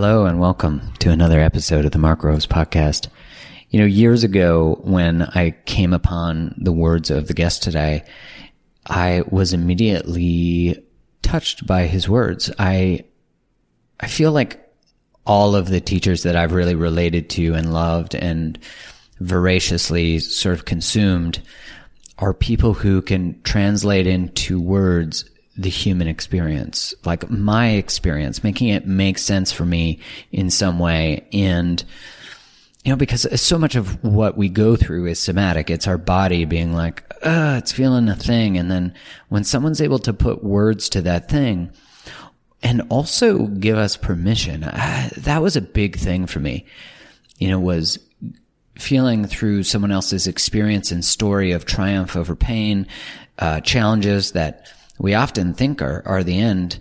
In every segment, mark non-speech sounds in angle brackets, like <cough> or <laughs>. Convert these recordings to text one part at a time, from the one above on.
Hello and welcome to another episode of the Mark Groves podcast. You know, years ago when I came upon the words of the guest today, I was immediately touched by his words. I, I feel like all of the teachers that I've really related to and loved and voraciously sort of consumed are people who can translate into words the human experience, like my experience, making it make sense for me in some way. And, you know, because so much of what we go through is somatic. It's our body being like, uh, it's feeling a thing. And then when someone's able to put words to that thing and also give us permission, uh, that was a big thing for me, you know, was feeling through someone else's experience and story of triumph over pain, uh, challenges that, we often think are, are the end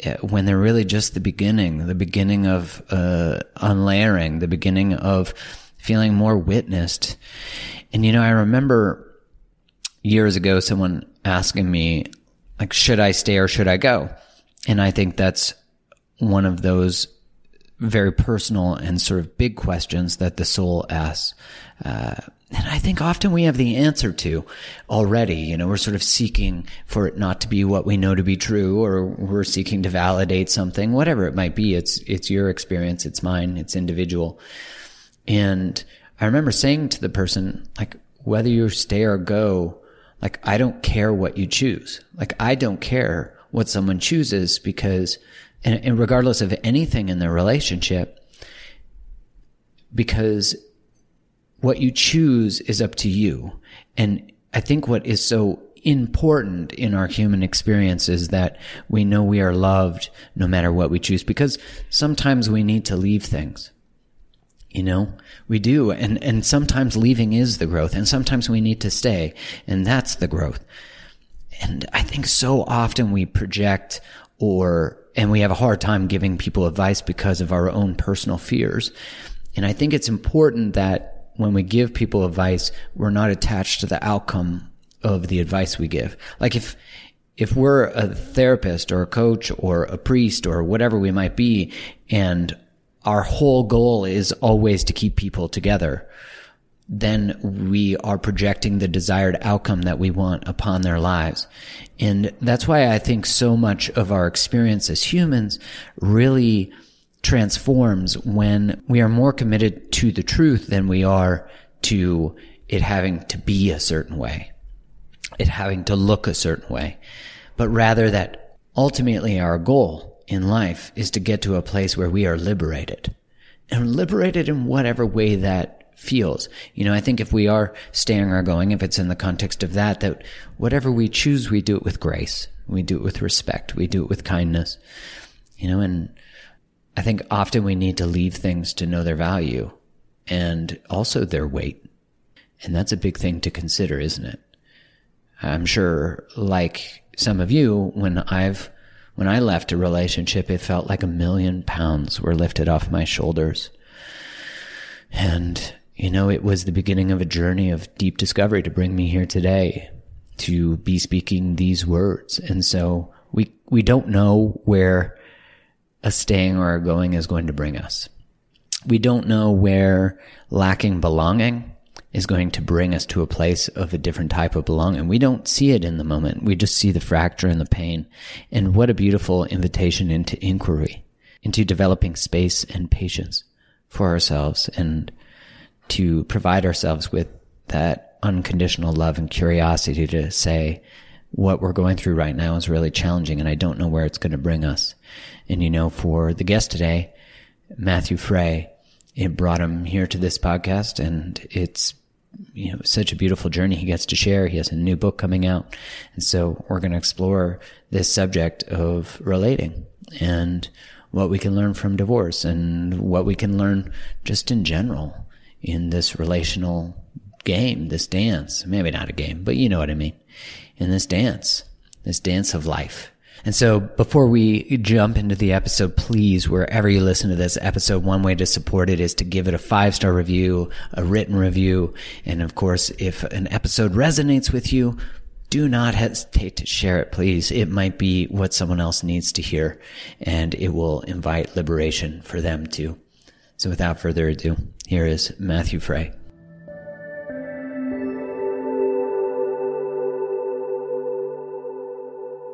eh, when they're really just the beginning, the beginning of uh, unlayering, the beginning of feeling more witnessed. And you know, I remember years ago someone asking me, like, should I stay or should I go? And I think that's one of those very personal and sort of big questions that the soul asks. Uh, and I think often we have the answer to already. You know, we're sort of seeking for it not to be what we know to be true, or we're seeking to validate something, whatever it might be. It's, it's your experience. It's mine. It's individual. And I remember saying to the person, like, whether you stay or go, like, I don't care what you choose. Like, I don't care what someone chooses because, and, and regardless of anything in their relationship, because what you choose is up to you. And I think what is so important in our human experience is that we know we are loved no matter what we choose because sometimes we need to leave things. You know, we do. And, and sometimes leaving is the growth and sometimes we need to stay and that's the growth. And I think so often we project or, and we have a hard time giving people advice because of our own personal fears. And I think it's important that when we give people advice, we're not attached to the outcome of the advice we give. Like if, if we're a therapist or a coach or a priest or whatever we might be, and our whole goal is always to keep people together, then we are projecting the desired outcome that we want upon their lives. And that's why I think so much of our experience as humans really transforms when we are more committed to the truth than we are to it having to be a certain way, it having to look a certain way, but rather that ultimately our goal in life is to get to a place where we are liberated and liberated in whatever way that feels. You know, I think if we are staying or going, if it's in the context of that, that whatever we choose, we do it with grace. We do it with respect. We do it with kindness. You know, and I think often we need to leave things to know their value and also their weight. And that's a big thing to consider, isn't it? I'm sure, like some of you, when I've, when I left a relationship, it felt like a million pounds were lifted off my shoulders. And, you know, it was the beginning of a journey of deep discovery to bring me here today to be speaking these words. And so we, we don't know where a staying or a going is going to bring us. We don't know where lacking belonging is going to bring us to a place of a different type of belonging. We don't see it in the moment. We just see the fracture and the pain. And what a beautiful invitation into inquiry, into developing space and patience for ourselves and to provide ourselves with that unconditional love and curiosity to say, what we're going through right now is really challenging and I don't know where it's going to bring us. And you know, for the guest today, Matthew Fray, it brought him here to this podcast and it's you know such a beautiful journey he gets to share. He has a new book coming out and so we're going to explore this subject of relating and what we can learn from divorce and what we can learn just in general in this relational game this dance. Maybe not a game but you know what i mean. In this dance this dance of life and so before we jump into the episode, please, wherever you listen to this episode, one way to support it is to give it a five star review, a written review. And of course, if an episode resonates with you, do not hesitate to share it, please. It might be what someone else needs to hear and it will invite liberation for them too. So without further ado, here is Matthew Fray.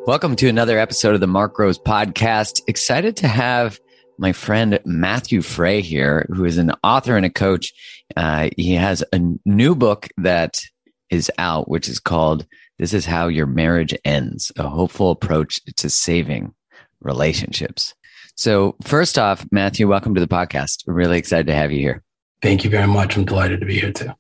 Welcome to another episode of the Mark Groves podcast. Excited to have my friend Matthew Fray here, who is an author and a coach. Uh, he has a new book that is out, which is called This is How Your Marriage Ends A Hopeful Approach to Saving Relationships. So, first off, Matthew, welcome to the podcast. We're really excited to have you here. Thank you very much. I'm delighted to be here too.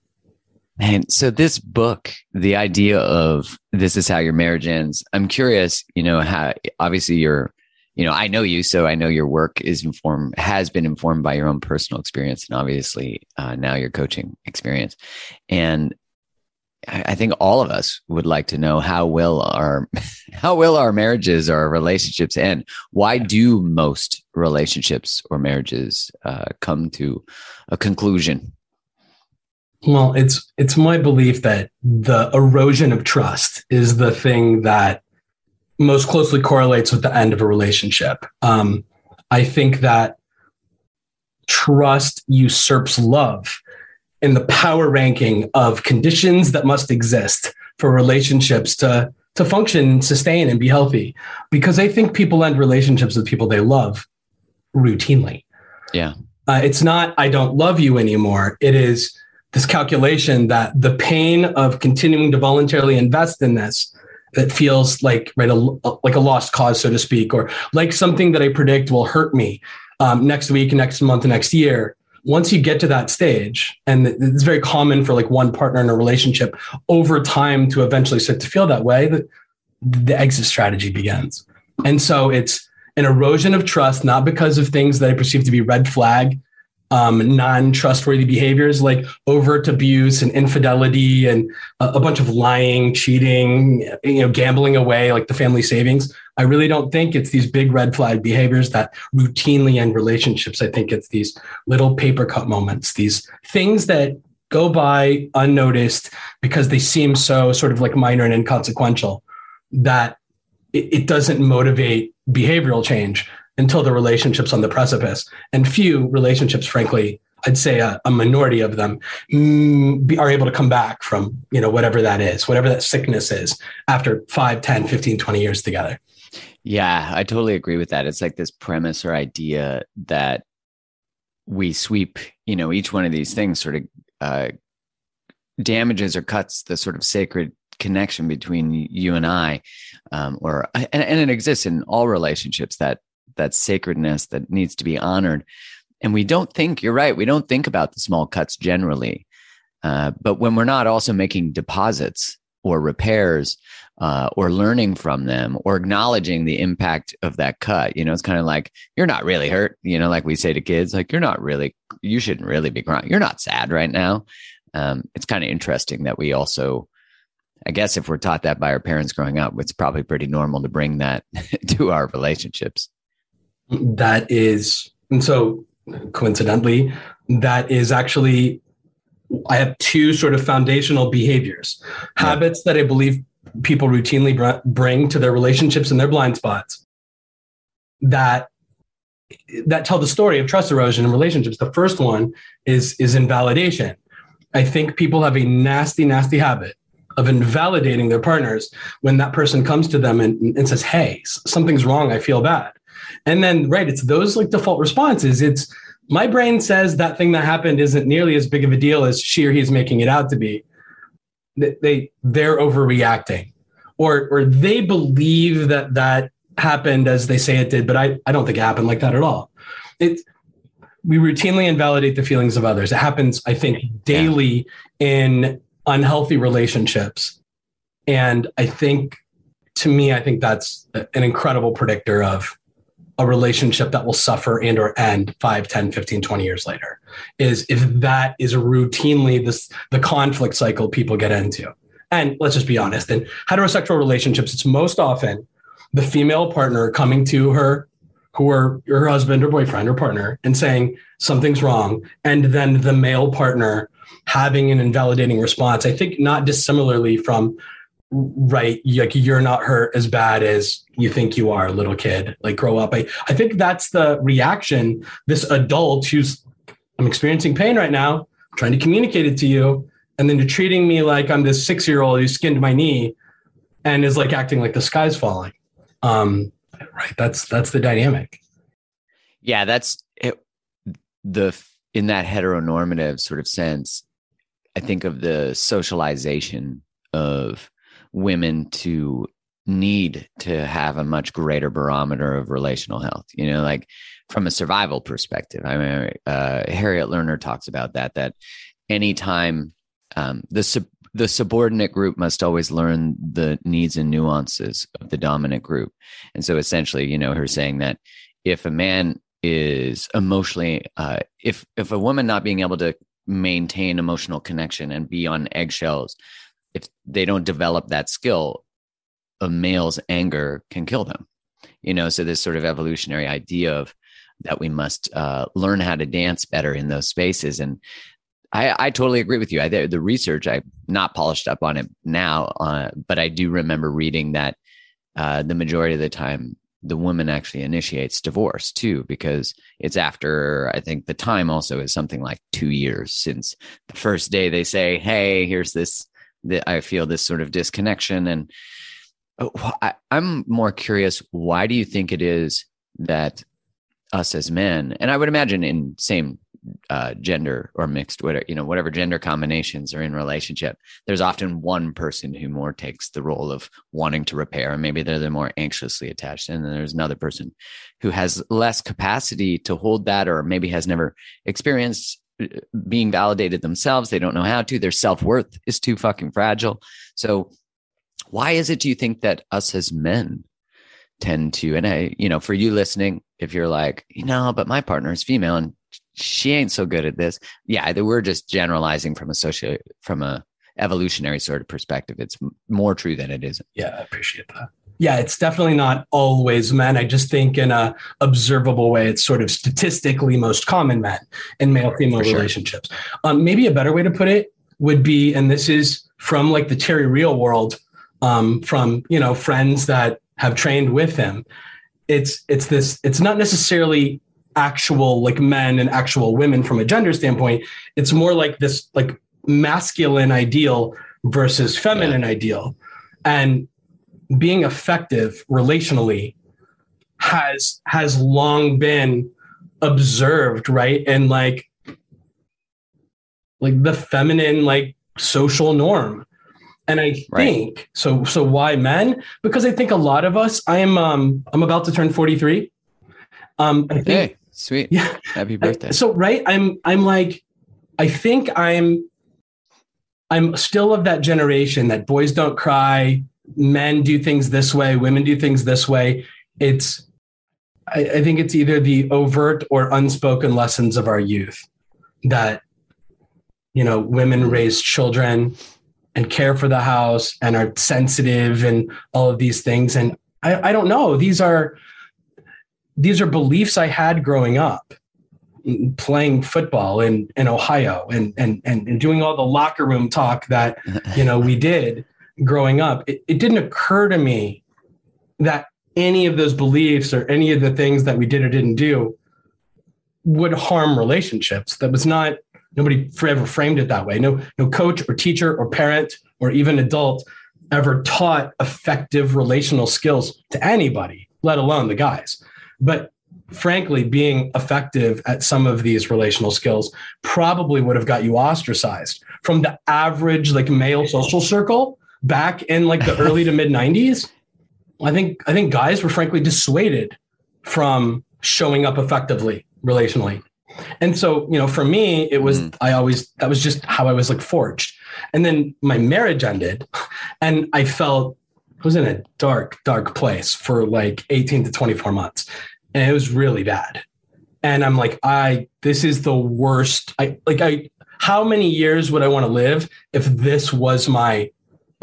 And so this book, the idea of this is how your marriage ends. I'm curious, you know, how obviously you're, you know, I know you, so I know your work is informed, has been informed by your own personal experience and obviously uh, now your coaching experience. And I think all of us would like to know how will our <laughs> how will our marriages or our relationships end? Why do most relationships or marriages uh, come to a conclusion well, it's it's my belief that the erosion of trust is the thing that most closely correlates with the end of a relationship. Um, I think that trust usurps love in the power ranking of conditions that must exist for relationships to to function, sustain, and be healthy. Because I think people end relationships with people they love routinely. Yeah, uh, it's not I don't love you anymore. It is this calculation that the pain of continuing to voluntarily invest in this that feels like right a, like a lost cause so to speak or like something that i predict will hurt me um, next week next month next year. Once you get to that stage and it's very common for like one partner in a relationship over time to eventually start to feel that way the, the exit strategy begins. And so it's an erosion of trust not because of things that i perceive to be red flag um, non-trustworthy behaviors like overt abuse and infidelity and a, a, bunch of lying, cheating, you know, gambling away like the family savings. I really don't think it's these big red flag behaviors that routinely end relationships. I think it's these little paper cut moments, these things that go by unnoticed because they seem so sort of like minor and inconsequential that it, it doesn't motivate behavioral change until the relationship's on the precipice. And few relationships, frankly, I'd say a, a minority of them mm, be, are able to come back from, you know, whatever that is, whatever that sickness is after 5, 10, 15, 20 years together. Yeah, I totally agree with that. It's like this premise or idea that we sweep, you know, each one of these things sort of uh, damages or cuts the sort of sacred connection between you and I, um, or and, and it exists in all relationships that that sacredness that needs to be honored. And we don't think you're right we don't think about the small cuts generally. Uh, but when we're not also making deposits or repairs uh, or learning from them or acknowledging the impact of that cut you know it's kind of like you're not really hurt you know like we say to kids like you're not really you shouldn't really be crying you're not sad right now. Um, it's kind of interesting that we also i guess if we're taught that by our parents growing up it's probably pretty normal to bring that <laughs> to our relationships that is and so coincidentally that is actually i have two sort of foundational behaviors. Yeah. habits that i believe people routinely br- bring to their relationships and their blind spots that that tell the story of trust erosion in relationships. The first one is is invalidation. I think people have a nasty nasty habit of invalidating their partners when that person comes to them and, and says hey something's wrong. I feel bad and then, right, it's those like default responses. It's my brain says that thing that happened isn't nearly as big of a deal as she or he's making it out to be. They they're overreacting, or or they believe that that happened as they say it did, but I I don't think it happened like that at all. It we routinely invalidate the feelings of others. It happens, I think, daily yeah. in unhealthy relationships, and I think to me, I think that's an incredible predictor of a relationship that will suffer and or end 5 10 15 20 years later is if that is routinely this the conflict cycle people get into. And let's just be honest in heterosexual relationships it's most often the female partner coming to her who are her husband or boyfriend or partner and saying something's wrong and then the male partner having an invalidating response i think not dissimilarly from right like you're not hurt as bad as you think you are little kid like grow up. I i think that's the reaction this adult who's i'm experiencing pain right now I'm trying to communicate it to you and then you're treating me like i'm this six year old who skinned my knee and is like acting like the sky's falling. Um right that's that's the dynamic. Yeah that's it the in that heteronormative sort of sense i think of the socialization of women to need to have a much greater barometer of relational health you know like from a survival perspective. I mean uh, harriet lerner talks about that that anytime um, the sub- the subordinate group must always learn the needs and nuances of the dominant group. And so essentially you know her saying that if a man is emotionally uh, if if a woman not being able to maintain emotional connection and be on eggshells if they don't develop that skill, a male's anger can kill them. You know, so this sort of evolutionary idea of that we must uh, learn how to dance better in those spaces. And I, I totally agree with you. I, the research, I'm not polished up on it now, uh, but I do remember reading that uh, the majority of the time, the woman actually initiates divorce too, because it's after, I think the time also is something like two years since the first day they say, Hey, here's this that I feel this sort of disconnection. And I, I'm more curious, why do you think it is that us as men, and I would imagine in same uh, gender or mixed, whatever you know, whatever gender combinations are in relationship, there's often one person who more takes the role of wanting to repair, and maybe they're the more anxiously attached, and then there's another person who has less capacity to hold that, or maybe has never experienced being validated themselves. They don't know how to. Their self worth is too fucking fragile. So, why is it, do you think, that us as men tend to, and I, you know, for you listening, if you're like, you know, but my partner is female and she ain't so good at this. Yeah, we're just generalizing from a social, from a evolutionary sort of perspective. It's more true than it isn't. Yeah, I appreciate that yeah, it's definitely not always men. I just think in a observable way, it's sort of statistically most common men in male female sure. relationships. Um, maybe a better way to put it would be, and this is from like the Terry Real world, um, from you know friends that have trained with him. It's it's this. It's not necessarily actual like men and actual women from a gender standpoint. It's more like this like masculine ideal versus feminine yeah. ideal, and being effective relationally has has long been observed right and like like the feminine like social norm and i think right. so so why men because i think a lot of us i am um i'm about to turn 43 um i think Sweet. Yeah. Happy birthday. So right, I'm I'm like, I think I'm I'm still of that generation that boys don't cry, men do things this way, women do things this way. It's I, I think it's either the overt or unspoken lessons of our youth that you know women raise children and care for the house and are sensitive and all of these things. And I, I don't know. These are these are beliefs i had growing up playing football in, in ohio and, and and and doing all the locker room talk that you know we did growing up it, it didn't occur to me that any of those beliefs or any of the things that we did or didn't do would harm relationships. That was not nobody ever framed it that way. No no coach or teacher or parent or even adult ever taught effective relational skills to anybody let alone the guys. But frankly being effective at some of these relational skills probably would have got you ostracized from the average like male social circle back in like the early to mid 90s i think i think guys were frankly dissuaded from showing up effectively relationally and so, you know, for me, it was, mm. I always, that was just how I was like forged. And then my marriage ended and I felt I was in a dark, dark place for like 18 to 24 months. And it was really bad. And I'm like, I, this is the worst. I like, I, how many years would I want to live if this was my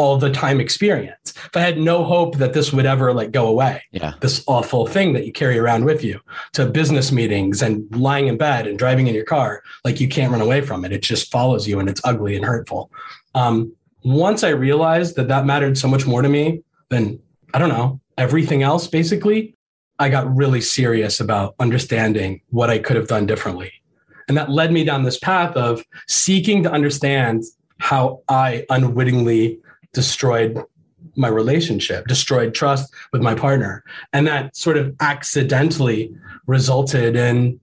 all the time experience. If I had no hope that this would ever like go away, yeah, this awful thing that you carry around with you to business meetings and lying in bed and driving in your car, like you can't run away from it. It just follows you and it's ugly and hurtful. Um, once I realized that that mattered so much more to me than I don't know everything else, basically, I got really serious about understanding what I could have done differently. And that led me down this path of seeking to understand how I unwittingly destroyed my relationship, destroyed trust with my partner. And that sort of accidentally resulted in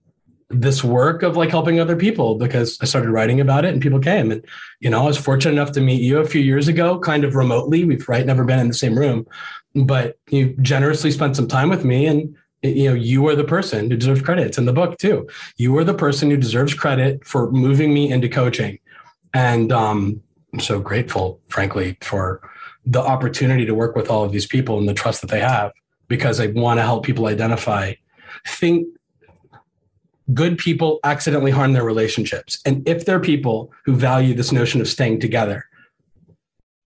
this work of like helping other people because I started writing about it and people came. And, you know, I was fortunate enough to meet you a few years ago, kind of remotely. We've right never been in the same room, but you generously spent some time with me and you know you are the person who deserves credit it's in the book too you are the person who deserves credit for moving me into coaching and um I'm so grateful, frankly, for the opportunity to work with all of these people and the trust that they have because I want to help people identify think good people accidentally harm their relationships. And if they're people who value this notion of staying together,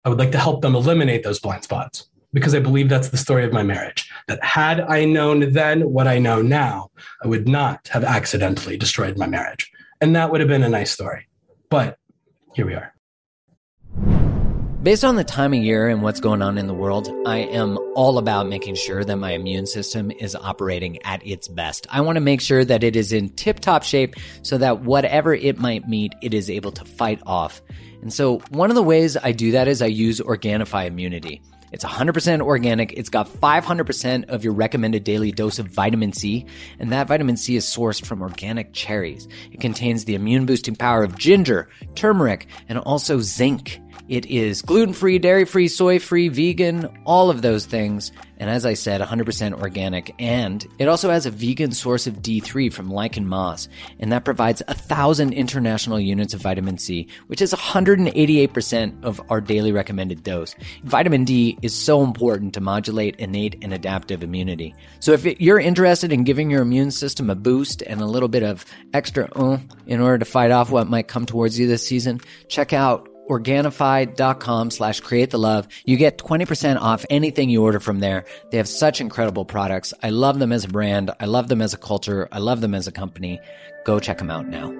I would like to help them eliminate those blind spots because I believe that's the story of my marriage. That had I known then what I know now, I would not have accidentally destroyed my marriage. And that would have been a nice story. But here we are. Based on the time of year and what's going on in the world, I am all about making sure that my immune system is operating at its best. I want to make sure that it is in tip top shape so that whatever it might meet, it is able to fight off. And so one of the ways I do that is I use Organifi Immunity. It's 100% organic. It's got 500% of your recommended daily dose of vitamin C, and that vitamin C is sourced from organic cherries. It contains the immune boosting power of ginger, turmeric, and also zinc. It is gluten free, dairy free, soy free, vegan, all of those things. And as I said, 100% organic. And it also has a vegan source of D3 from lichen moss. And that provides thousand international units of vitamin C, which is 188% of our daily recommended dose. Vitamin D is so important to modulate innate and adaptive immunity. So if you're interested in giving your immune system a boost and a little bit of extra uh, in order to fight off what might come towards you this season, check out Organifi.com slash create the love. You get 20% off anything you order from there. They have such incredible products. I love them as a brand. I love them as a culture. I love them as a company. Go check them out now.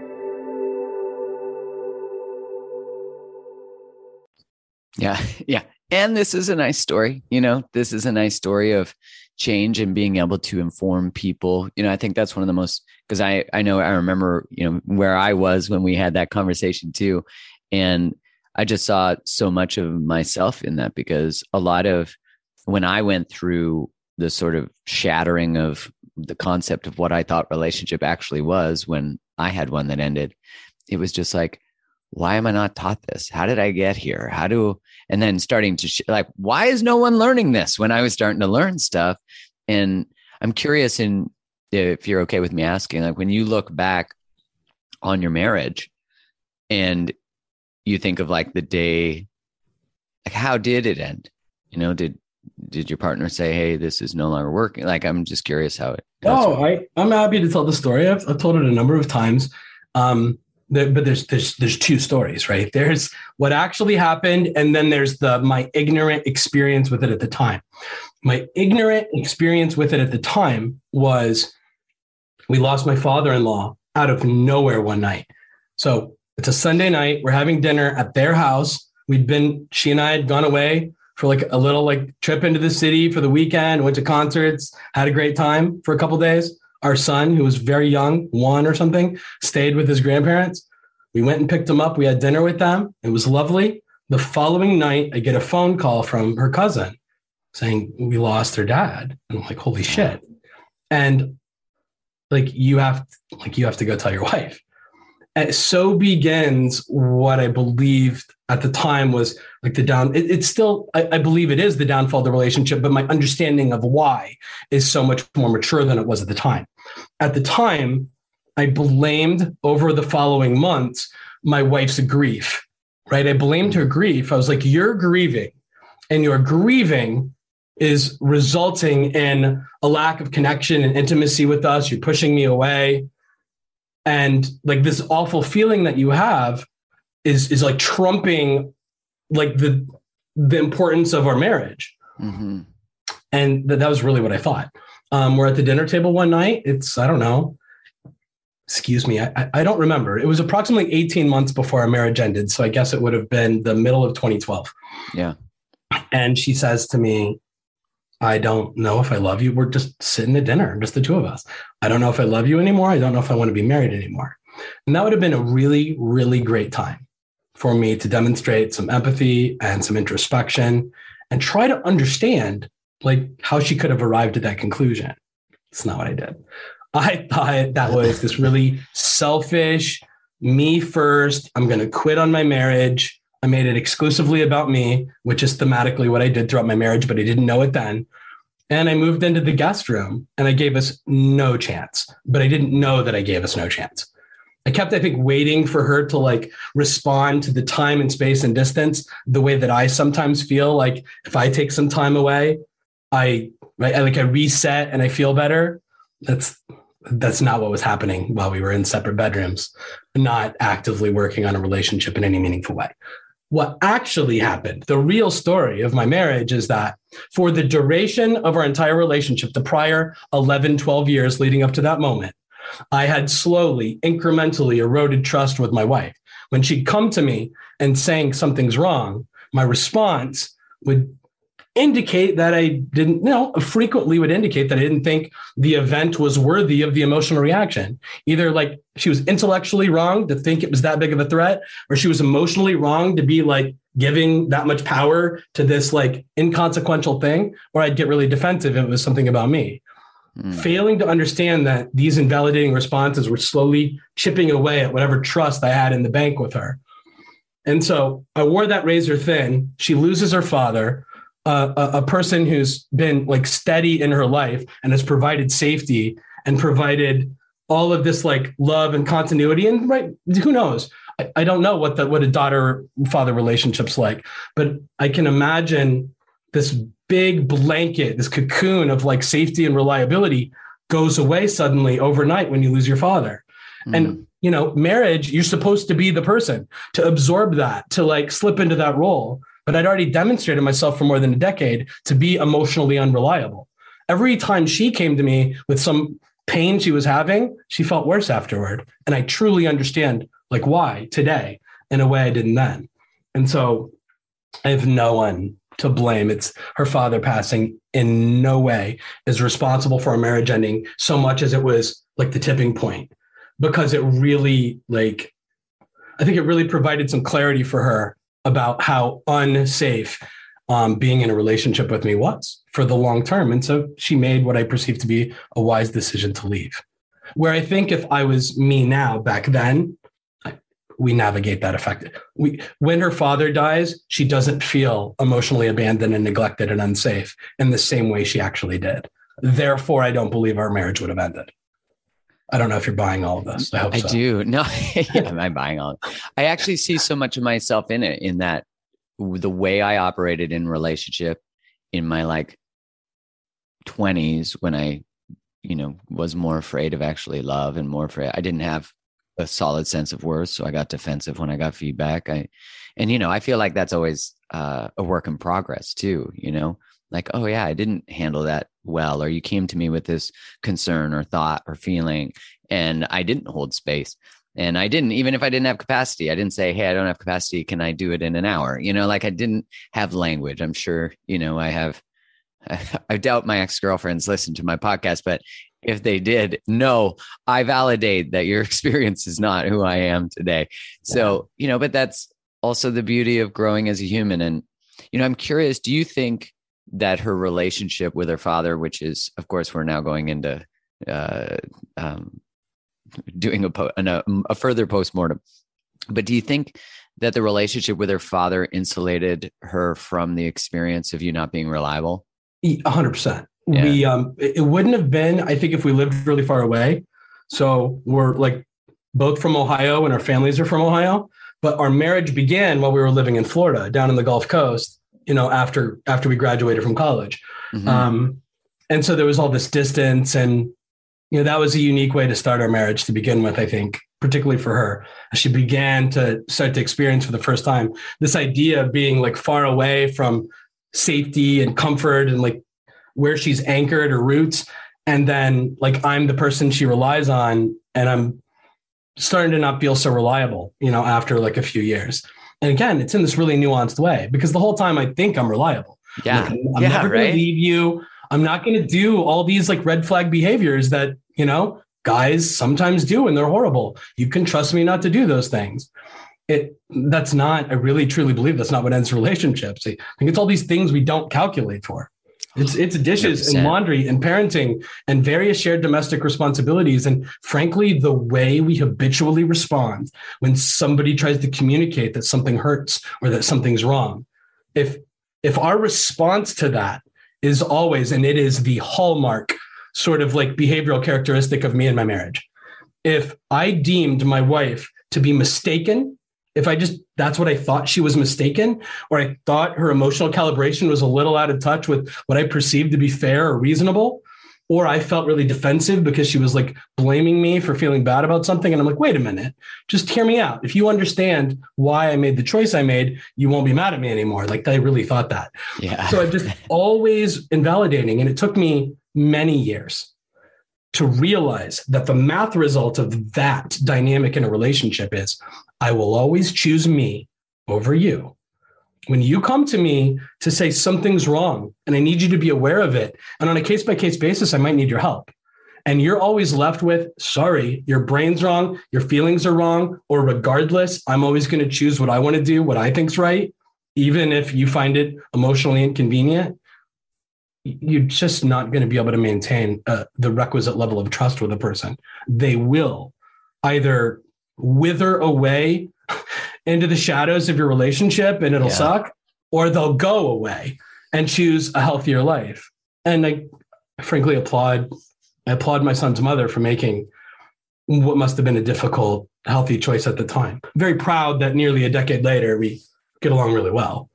Yeah. <laughs> Yeah. And this is a nice story. You know, this is a nice story of change and being able to inform people. You know, I think that's one of the most, because I, I know I remember, you know, where I was when we had that conversation too. And I just saw so much of myself in that because a lot of when I went through the sort of shattering of the concept of what I thought relationship actually was when I had one that ended, it was just like, why am I not taught this? How did I get here? How do, and then starting to sh- like, why is no one learning this when I was starting to learn stuff? And I'm curious in if you're okay with me asking, like when you look back on your marriage and you think of like the day, like how did it end? You know, did did your partner say, "Hey, this is no longer working"? Like, I'm just curious how it. Oh, I I'm happy to tell the story. I've, I've told it a number of times. Um, there, but there's there's there's two stories, right? There's what actually happened, and then there's the my ignorant experience with it at the time. My ignorant experience with it at the time was we lost my father-in-law out of nowhere one night. So it's a Sunday night. We're having dinner at their house. We'd been she and I had gone away for like a little like trip into the city for the weekend, went to concerts, had a great time for a couple days. Our son, who was very young, one or something, stayed with his grandparents. We went and picked him up. We had dinner with them. It was lovely. The following night, I get a phone call from her cousin saying, We lost her dad. And I'm like, Holy shit. And like you have like you have to go tell your <laughs> wife. And so begins what I believed at the time was like the down it, it's still I, I, believe it is the downfall of the relationship but my understanding of why is so much more mature than it was at the time. At the time i blamed over the following months my wife's grief right? I blamed her grief. I was like you're grieving and your grieving is resulting in a lack of connection and intimacy with us. You're pushing me away and like this awful feeling that you have is is like trumping like the the importance of our marriage. Mm-hmm. And that, that was really what I thought. Um, we're at the dinner table one night. It's I don't know. Excuse me, I, I don't remember. It was approximately 18 months before our marriage ended. So I guess it would have been the middle of 2012. Yeah. And she says to me, I don't know if I love you. We're just sitting at dinner, just the two of us. I don't know if I love you anymore. I don't know if I want to be married anymore. And that would have been a really, really great time for me to demonstrate some empathy and some introspection and try to understand like how she could have arrived at that conclusion. It's not what I did. <laughs> I thought that was this really selfish, me first. I'm going to quit on my marriage. I made it exclusively about me, which is thematically what I did throughout my marriage, but I didn't know it then. And I moved into the guest room and I gave us no chance, but I didn't know that I gave us no chance. I kept, I think, waiting for her to like respond to the time and space and distance the way that I sometimes feel like if I take some time away, I I like I reset and I feel better. That's that's not what was happening while we were in separate bedrooms, not actively working on a relationship in any meaningful way. What actually happened, the real story of my marriage is that for the duration of our entire relationship, the prior 11, 12 years leading up to that moment, I had slowly, incrementally eroded trust with my wife. When she'd come to me and saying something's wrong, my response would indicate that I didn't, you know, frequently would indicate that I didn't think the event was worthy of the emotional reaction. Either like she was intellectually wrong to think it was that big of a threat, or she was emotionally wrong to be like giving that much power to this like inconsequential thing, or I'd get really defensive if it was something about me. Mm. Failing to understand that these invalidating responses were slowly chipping away at whatever trust I had in the bank with her. And so I wore that razor thin. She loses her father, a, a person who's been like steady in her life and has provided safety and provided all of this like love and continuity. And right, who knows? I, I don't know what the what a daughter father relationship's like, but I can imagine this big blanket, this cocoon of like safety and reliability goes away suddenly overnight when you lose your father. Mm. And you know, marriage, you're supposed to be the person to absorb that, to like slip into that role. But I'd already demonstrated myself for more than a decade to be emotionally unreliable. Every time she came to me with some pain she was having, she felt worse afterward. And I truly understand like why today in a way I didn't then. And so I have no one to blame. It's her father passing in no way is responsible for a marriage ending so much as it was like the tipping point because it really like I think it really provided some clarity for her about how unsafe um, being in a relationship with me was for the long term. And so she made what I perceived to be a wise decision to leave. Where I think if I was me now back then, we navigate that effective. We, when her father dies, she doesn't feel emotionally abandoned and neglected and unsafe in the same way she actually did. Therefore, I don't believe our marriage would have ended. I don't know if you're buying all of this. I I so. do. No, <laughs> yeah, am buying all? I actually see so much of myself in it. In that, the way I operated in relationship in my like twenties, when I, you know, was more afraid of actually love and more afraid. I didn't have a solid sense of worth, so I got defensive when I got feedback. I, and you know, I feel like that's always uh, a work in progress too. You know, like oh yeah, I didn't handle that well, or you came to me with this concern or thought or feeling, and I didn't hold space. And I didn't, even if I didn't have capacity, I didn't say, Hey, I don't have capacity. Can I do it in an hour? You know, like I didn't have language. I'm sure, you know, I have, <laughs> I doubt my ex girlfriends listen to my podcast, but if they did, no, I validate that your <laughs> experience is not who I am today. So, you know, but that's also the beauty of growing as a human. And, you know, I'm curious, do you think that her relationship with her father, which is, of course, we're now going into, uh, um, doing a, po- a, a further postmortem. But do you think that the relationship with her father insulated her from the experience of you not being reliable? A hundred percent. We um it wouldn't have been, I think, if we lived really far away. So we're like both from Ohio and our families are from Ohio. But our marriage began while we were living in Florida, down in the Gulf Coast, you know, after after we graduated from college. Mm-hmm. Um, and so there was all this distance and you know, that was a unique way to start our marriage to begin with, I think, particularly for her. As she began to start to experience for the first time this idea of being like far away from safety and comfort and like where she's anchored or roots. And then like I'm the person she relies on and I'm starting to not feel so reliable, you know, after like a few years. And again, it's in this really nuanced way because the whole time I think I'm reliable. Yeah. Like, I'm yeah, never right? going to leave you. I'm not going to do all these like red flag behaviors that, you know, guys sometimes do and they're horrible. You can trust me not to do those things. It that's not, I really truly believe that's not what ends relationships. I think it's all these things we don't calculate for. It's it's dishes 100%. and laundry and parenting and various shared domestic responsibilities. And frankly, the way we habitually respond when somebody tries to communicate that something hurts or that something's wrong. If if our response to that is always, and it is the hallmark sort of like behavioral characteristic of me and my marriage. If I deemed my wife to be mistaken, if I just, that's what I thought she was mistaken, or I thought her emotional calibration was a little out of touch with what I perceived to be fair or reasonable, or I felt really defensive because she was like blaming me for feeling bad about something. And I'm like, wait a minute, just hear me out. If you understand why I made the choice I made, you won't be mad at me anymore. Like I really thought that. Yeah. So I just <laughs> always invalidating. And it took me many years to realize that the math result of that dynamic in a relationship is I will always choose me over you. When you come to me to say something's wrong and I need you to be aware of it, and on a case by case basis, I might need your help. And you're always left with, sorry, your brain's wrong, your feelings are wrong, or regardless, I'm always going to choose what I want to do, what I think's right, even if you find it emotionally inconvenient you're just not going to be able to maintain uh, the requisite level of trust with a person. They will either wither away into the shadows of your relationship and it'll Yeah. suck, or they'll go away and choose a healthier life. And I frankly applaud I applaud my son's mother for making what must have been a difficult, healthy choice at the time. Very proud that nearly a decade later we get along really well.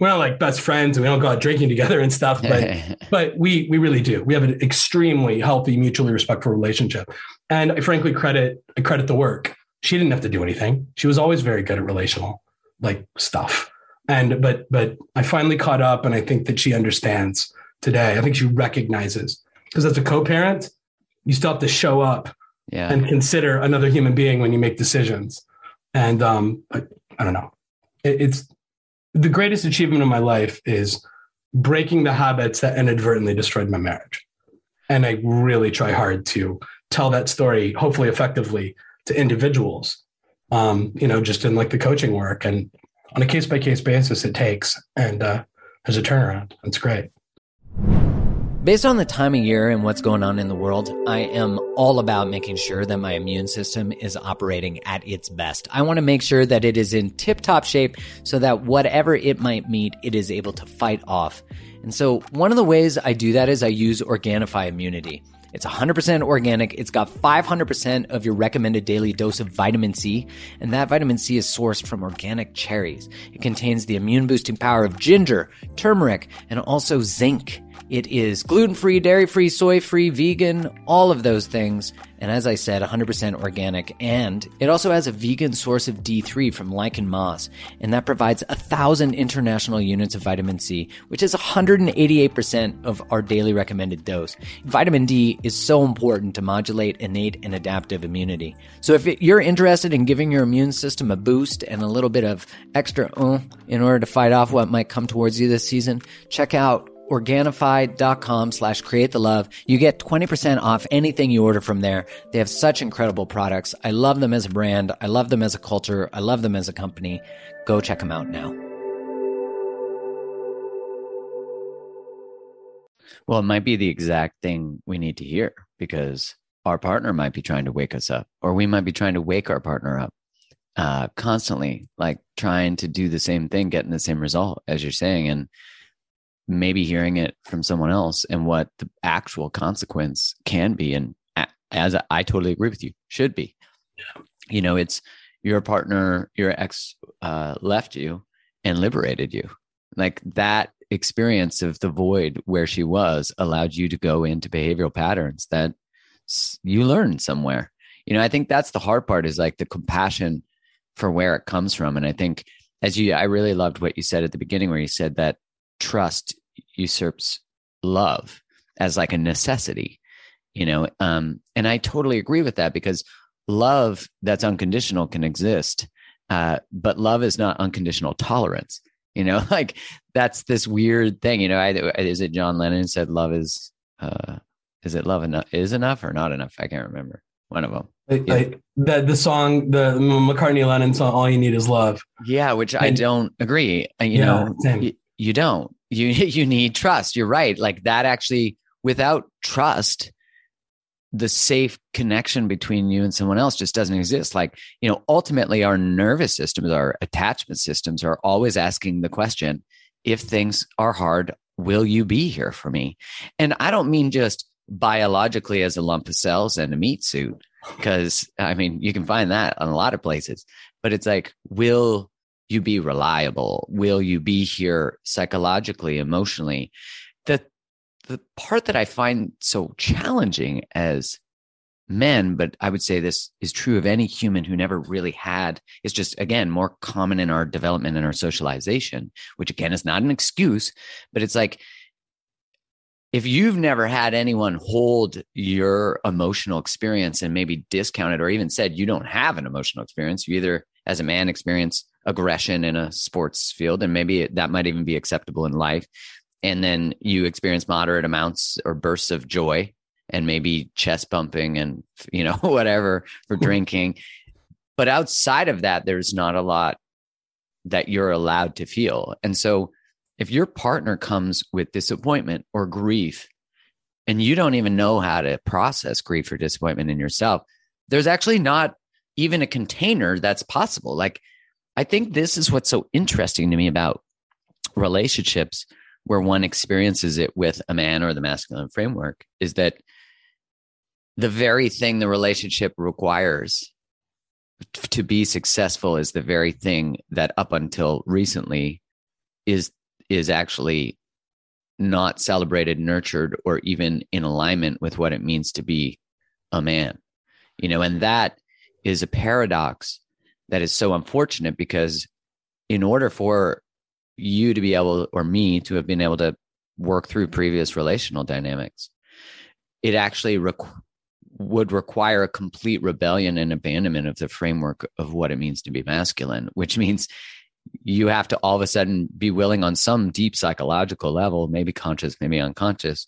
We're not like best friends and we don't go out drinking together and stuff, <laughs> but but we we really do. We have an extremely healthy, mutually respectful relationship. And I frankly credit I credit the work. She didn't have to do anything. She was always very good at relational like stuff. And but but I finally caught up and I think that she understands today. I think she recognizes because as a co-parent, you still have to show up yeah. and consider another human being when you make decisions. And um, I, I don't know. It, it's the greatest achievement of my life is breaking the habits that inadvertently destroyed my marriage. And I really try hard to tell that story, hopefully effectively, to individuals. Um, you know, just in like the coaching work and on a case by case basis, it takes. And uh, there's a turnaround. It's great. Based on the time of year and what's going on in the world, I am all about making sure that my immune system is operating at its best. I want to make sure that it is in tip top shape so that whatever it might meet, it is able to fight off. And so one of the ways I do that is I use Organifi Immunity. It's 100% organic. It's got 500% of your recommended daily dose of vitamin C, and that vitamin C is sourced from organic cherries. It contains the immune boosting power of ginger, turmeric, and also zinc. It is gluten free, dairy free, soy free, vegan, all of those things. And as I said, 100% organic. And it also has a vegan source of D3 from lichen moss. And that provides thousand international units of vitamin C, which is 188% of our daily recommended dose. Vitamin D is so important to modulate innate and adaptive immunity. So if you're interested in giving your immune system a boost and a little bit of extra uh, in order to fight off what might come towards you this season, check out Organifi.com slash create the love. You get 20% off anything you order from there. They have such incredible products. I love them as a brand. I love them as a culture. I love them as a company. Go check them out now. Well, it might be the exact thing we need to hear because our partner might be trying to wake us up, or we might be trying to wake our partner up uh, constantly, like trying to do the same thing, getting the same result, as you're saying. And maybe hearing it from someone else and what the actual consequence can be. And as I totally agree with you, should be. Yeah. You know, it's your partner, your ex uh, left you and liberated you. Like that experience of the void where she was allowed you to go into behavioral patterns that you learned somewhere. You know, I think that's the hard part is like the compassion for where it comes from. And I think as you, I really loved what you said at the beginning, where you said that trust usurps love as like a necessity you know? Um and i totally agree with that because love that's unconditional can exist uh but love is not unconditional tolerance you know? <laughs> Like that's this weird thing you know? I, is it john lennon said love is uh is it love enough is enough or not enough? I can't remember. One of them yeah. I, the the song the mccartney lennon song all you need is love. Yeah which and, i don't agree you yeah, know you, you don't you <laughs> you need trust. You're right. Like that actually without trust the safe connection between you and someone else just doesn't exist. Like you know ultimately our nervous systems our attachment systems are always asking the question if things are hard will you be here for me? And i don't mean just biologically as a lump of cells and a meat suit because i mean you can find that on a lot of places but it's like will you be reliable? Will you be here psychologically, emotionally? The the part that I find so challenging as men, but I would say this is true of any human who never really had, is just again more common in our development and our socialization, which again is not an excuse, but it's like if you've never had anyone hold your emotional experience and maybe discount it or even said you don't have an emotional experience, you either as a man experience aggression in a sports field and maybe that might even be acceptable in life. And then you experience moderate amounts or bursts of joy and maybe chest bumping and you know <laughs> whatever for hmm. drinking. But outside of that there's not a lot that you're allowed to feel. And so if your partner comes with disappointment or grief and you don't even know how to process grief or disappointment in yourself there's actually not even a container that's possible. Like I think this is what's so interesting to me about relationships where one experiences it with a man or the masculine framework is that the very thing the relationship requires to be successful is the very thing that up until recently is is actually not celebrated nurtured or even in alignment with what it means to be a man you know and that is a paradox that is so unfortunate because in order for you to be able or me to have been able to work through previous relational dynamics it actually requ- would require a complete rebellion and abandonment of the framework of what it means to be masculine which means you have to all of a sudden be willing on some deep psychological level maybe conscious maybe unconscious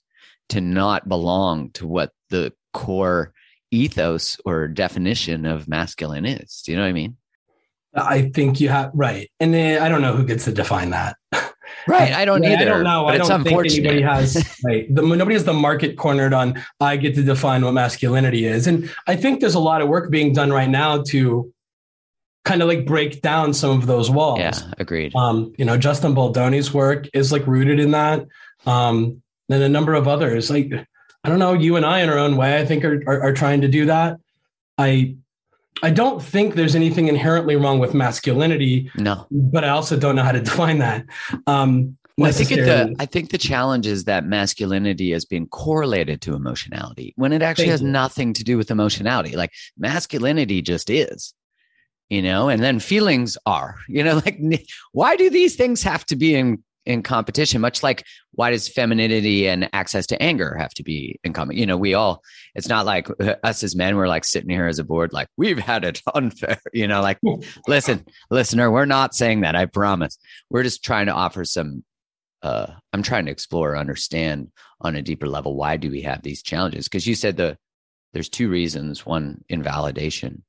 to not belong to what the core ethos or definition of masculine is. Do you know what i mean I think you have right, and I don't know who gets to define that. <laughs> Right, I don't yeah, either. I don't know. I don't think anybody has. <laughs> Right, the, nobody has the market cornered on. I get to define what masculinity is, and I think there's a lot of work being done right now to kind of like break down some of those walls. Yeah, agreed. Um, you know, Justin Baldoni's work is like rooted in that. Um, and a number of others like I don't know, you and I in our own way, I think are, are, are trying to do that. I I don't think there's anything inherently wrong with masculinity. No, but I also don't know how to <laughs> define that. Um, well, I think the I think the challenge is that masculinity is being correlated to emotionality when it actually Thank has you. nothing to do with emotionality. Like masculinity just is, you know, and then feelings are, you know, <laughs> like why do these things have to be in in competition much like why does femininity and access to anger have to be in common? You know we all it's not like <laughs> us as men we're like sitting here as a board like we've had it <laughs> unfair you know like listen listener we're not saying that i promise. We're just trying to offer some uh i'm trying to explore understand on a deeper level why do we have these challenges? Because you said the there's two reasons one invalidation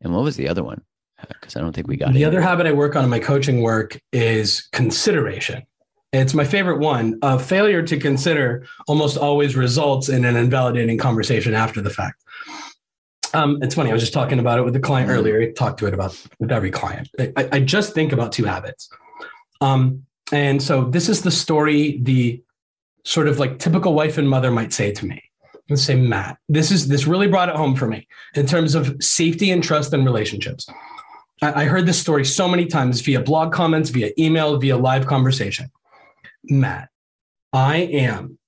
and what was the other one? Because uh, i don't think we got the it. other habit i work on in my coaching work is consideration it's my favorite one. A failure to consider almost always results in an invalidating conversation after the fact. Um, it's funny. I was just talking about it with the client earlier. I talked to it about with every client. I, I just think about two habits. Um, and so this is the story the sort of like typical wife and mother might say to me. Let's say, Matt, this is this really brought it home for me in terms of safety and trust and relationships. I, I heard this story so many times via blog comments, via email, via live conversation. Matt, I am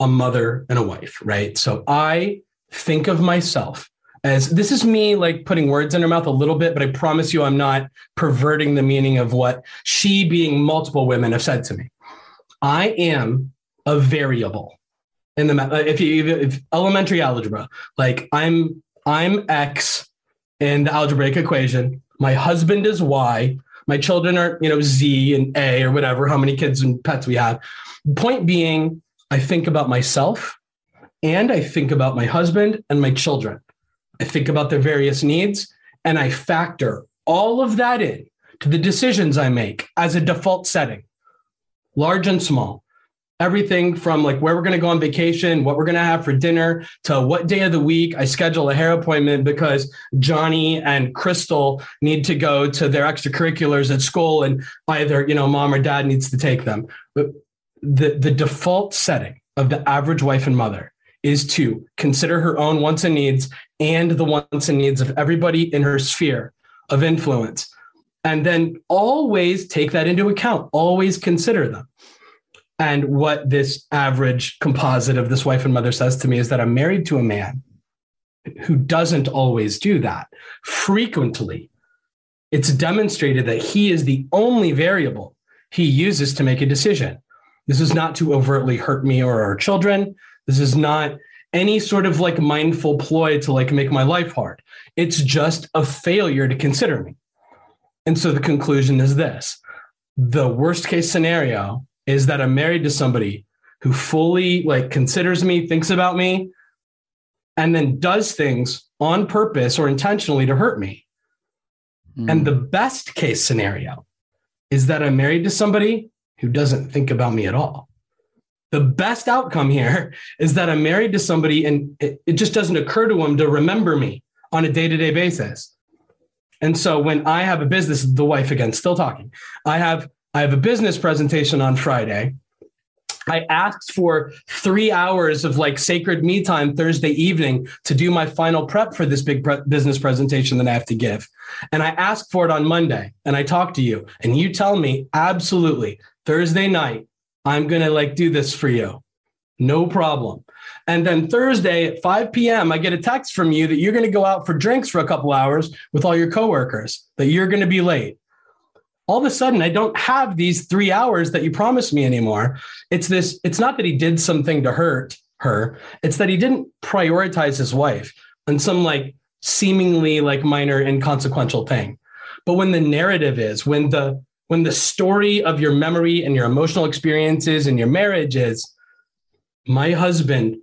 a mother and a wife, right? So I think of myself as this is me like putting words in her mouth a little bit, but I promise you I'm not perverting the meaning of what she being multiple women have said to me. I am a variable in the uh, if you if elementary algebra, like I'm I'm X in the algebraic equation. My husband is Y my children are, you know, Z and A or whatever, how many kids and pets we have. Point being, I think about myself and I think about my husband and my children. I think about their various needs and I factor all of that in to the decisions I make as a default setting, large and small everything from like where we're going to go on vacation, what we're going to have for dinner, to what day of the week I schedule a hair appointment because Johnny and Crystal need to go to their extracurriculars at school and either, you know, mom or dad needs to take them. But the, the default setting of the average wife and mother is to consider her own wants and needs and the wants and needs of everybody in her sphere of influence. And then always take that into account, always consider them. And what this average composite of this wife and mother says to me is that I'm married to a man who doesn't always do that. Frequently, it's demonstrated that he is the only variable he uses to make a decision. This is not to overtly hurt me or our children. This is not any sort of like mindful ploy to like make my life hard. It's just a failure to consider me. And so the conclusion is this the worst case scenario is that I'm married to somebody who fully like considers me, thinks about me, and then does things on purpose or intentionally to hurt me. Mm. And the best case scenario is that I'm married to somebody who doesn't think about me at all. The best outcome here <laughs> is that I'm married to somebody and it, it just doesn't occur to him to remember me on a day to day basis. And so when I have a business, the wife again, still talking, I have I have a business presentation on Friday. I asked for three hours of like sacred me time Thursday evening to do my final prep for this big pre- business presentation that I have to give. And I asked for it on Monday and I talk to you and you tell me absolutely Thursday night, I'm going to like do this for you. No problem. And then Thursday at 5 p.m., I get a text from you that you're going to go out for drinks for a couple hours with all your coworkers, that you're going to be late all of a sudden I don't have these three hours that you promised me anymore. It's this, it's not that he did something to hurt her, it's that he didn't prioritize his wife on some like seemingly like minor inconsequential thing. But when the narrative is, when the when the story of your memory and your emotional experiences and your marriage is my husband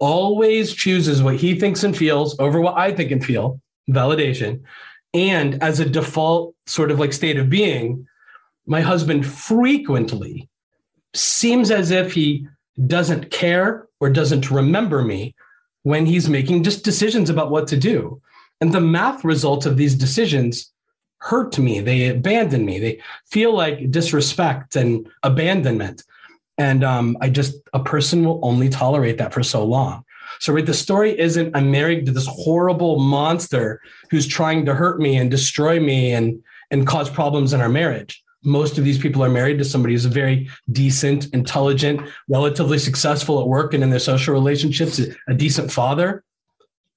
always chooses what he thinks and feels over what I think and feel, validation. And as a default sort of like state of being, my husband frequently seems as if he doesn't care or doesn't remember me when he's making just decisions about what to do. And the math results of these decisions hurt me. They abandon me. They feel like disrespect and abandonment. And um, I just, a person will only tolerate that for so long. So, right, the story isn't I'm married to this horrible monster who's trying to hurt me and destroy me and, and cause problems in our marriage. Most of these people are married to somebody who's a very decent, intelligent, relatively successful at work and in their social relationships, a decent father.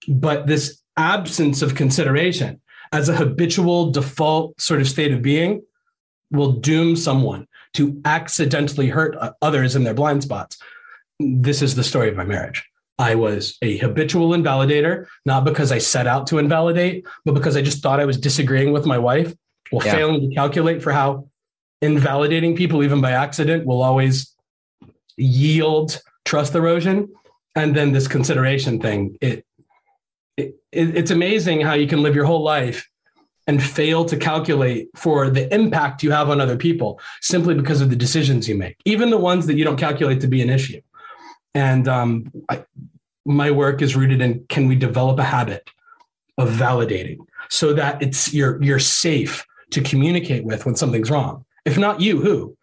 But this absence of consideration as a habitual default sort of state of being will doom someone to accidentally hurt others in their blind spots. This is the story of my marriage. I was a habitual invalidator, not because I set out to invalidate, but because I just thought I was disagreeing with my wife while yeah. failing to calculate for how invalidating people, even by accident, will always yield trust erosion. And then this consideration thing, it, it it's amazing how you can live your whole life and fail to calculate for the impact you have on other people simply because of the decisions you make, even the ones that you don't calculate to be an issue. And um, I, my work is rooted in can we develop a habit of validating so that it's you're you're safe to communicate with when something's wrong. If not you, who?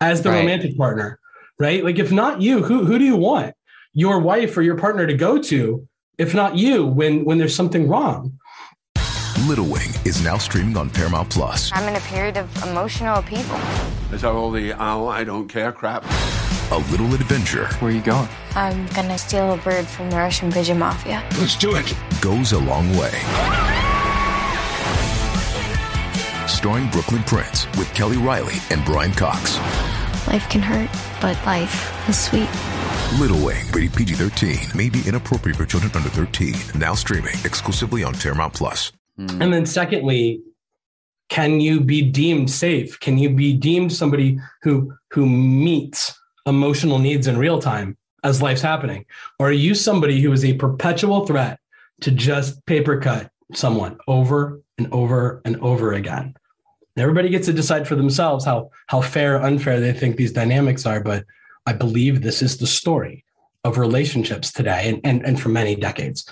As the right. romantic partner, right? Like if not you, who who do you want your wife or your partner to go to? If not you, when when there's something wrong. Little Wing is now streaming on Paramount Plus. I'm in a period of emotional upheaval. Is that all the oh I don't care crap? A little adventure. Where are you going? I'm gonna steal a bird from the Russian pigeon mafia. Let's do it. Goes a long way. Starring Brooklyn Prince with Kelly Reilly and Brian Cox. Life can hurt, but life is sweet. Little Wing, rated PG 13, may be inappropriate for children under 13. Now streaming exclusively on Paramount Plus. Mm. And then, secondly, can you be deemed safe? Can you be deemed somebody who who meets emotional needs in real time as life's happening, or are you somebody who is a perpetual threat to just paper cut someone over and over and over again? everybody gets to decide for themselves how how fair or unfair they think these dynamics are, but I believe this is the story of relationships today and, and, and for many decades.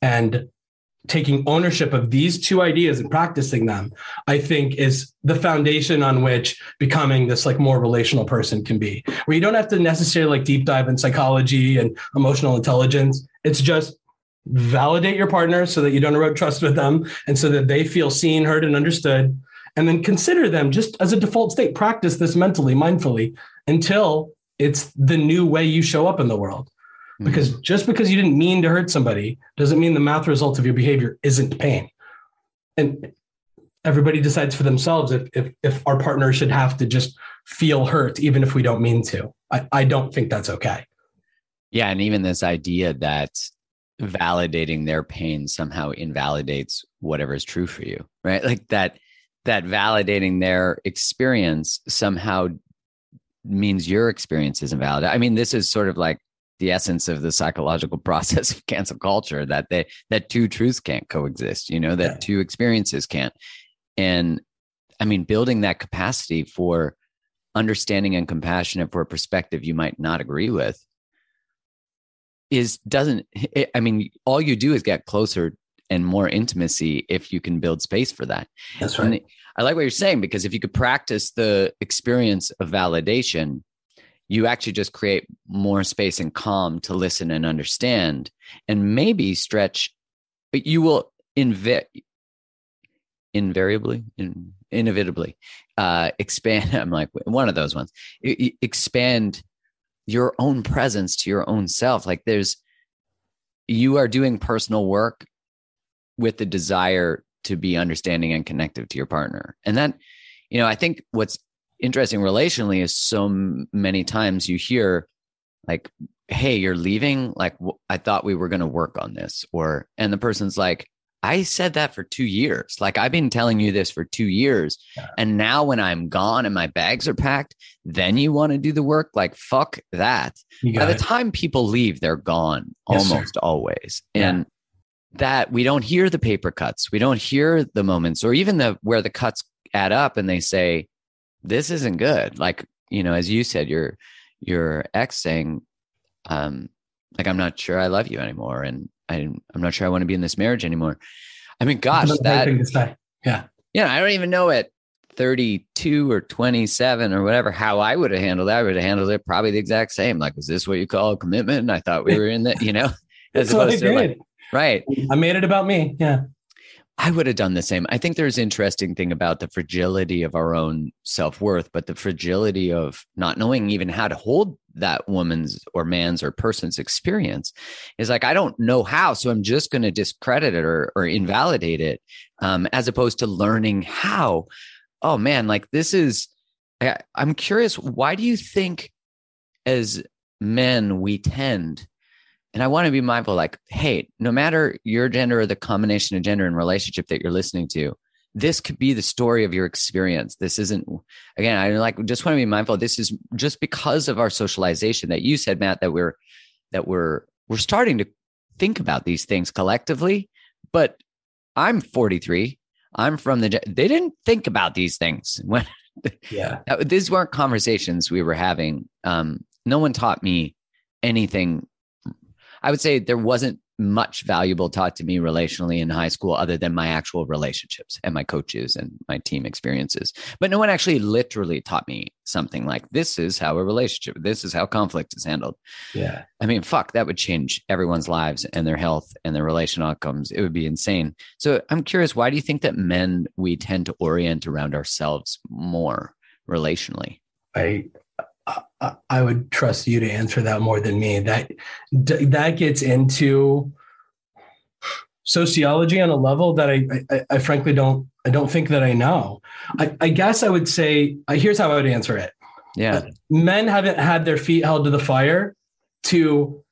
And taking ownership of these two ideas and practicing them, I think is the foundation on which becoming this like more relational person can be, where you don't have to necessarily like deep dive in psychology and emotional intelligence. It's just validate your partner so that you don't erode trust with them and so that they feel seen, heard, and understood. And then consider them just as a default state. Practice this mentally, mindfully until it's the new way you show up in the world. Mm-hmm. because mm-hmm. just because you didn't mean to hurt somebody doesn't mean the math result of your behavior isn't pain. And everybody decides for themselves if if, if our partner should have to just feel hurt even if we don't mean to. I, I don't think that's okay. Yeah, and even this idea that validating their pain somehow invalidates whatever is true for you, right? Like that that validating their experience somehow means your experience isn't valid. I mean, this is sort of like the essence of the psychological <laughs> process of cancel culture that they that two truths can't coexist you know that yeah. two experiences can't. And i mean building that capacity for understanding and compassionate for a perspective you might not agree with is doesn't it, i mean all you do is get closer and more intimacy if you can build space for that. That's right. And i like what you're saying because if you could practice the experience of validation you actually just create more space and calm to listen and understand and maybe stretch but you will invi- invariably in, inevitably uh, <laughs> expand i'm like one of those ones expand your own presence to your own self. Like there's you are doing personal work with the desire to be understanding and connective to your partner. And that you know i think what's interesting relationally is so many times you hear like hey you're leaving? Like i thought we were going to work on this or and the person's like i said that for 2 years. Like i've been telling you this for 2 years. And now when i'm gone and my bags are packed then you want to do the work? Like fuck that. By the time people leave they're gone yes, almost sir. always. Yeah. and that we don't hear the paper cuts. We don't hear the moments or even the where the cuts add up and they say this isn't good. Like, you know, as you said, your your ex saying, um, like, I'm not sure I love you anymore. And I, I'm not sure I want to be in this marriage anymore. I mean, gosh, that, yeah. Yeah. I don't even know at 32 or 27 or whatever, how I would have handled that, I would have handled it probably the exact same. Like, is this what you call a commitment? And I thought we <laughs> were in that, you know, as That's what I opposed to like, right. I made it about me. Yeah. I would have done the same. I think there's interesting thing about the fragility of our own self-worth, but the fragility of not knowing even how to hold that woman's or man's or person's experience is like I don't know how, so I'm just going to discredit it or, or invalidate it, um, as opposed to learning how. Oh man, like this is. I, I'm curious. Why do you think, as men, we tend and I want to be mindful, like, hey, no matter your gender or the combination of gender and relationship that you're listening to, this could be the story of your experience. This isn't, again, I like just want to be mindful. This is just because of our socialization that you said, Matt, that we're that we're we're starting to think about these things collectively. But I'm 43. I'm from the. They didn't think about these things when. <laughs> Yeah. These weren't conversations we were having. Um, no one taught me anything I would say there wasn't much valuable taught to me relationally in high school other than my actual relationships and my coaches and my team experiences. But no one actually literally taught me something like this is how a relationship, this is how conflict is handled. Yeah. I mean, fuck, that would change everyone's lives and their health and their relational outcomes. It would be insane. So I'm curious, why do you think that men, we tend to orient around ourselves more relationally? I I, I would trust you to answer that more than me. That that gets into sociology on a level that I, I, I frankly don't I don't think that I know. I, I guess I would say uh, here's how I would answer it. Yeah, Uh, men haven't had their feet held to the fire to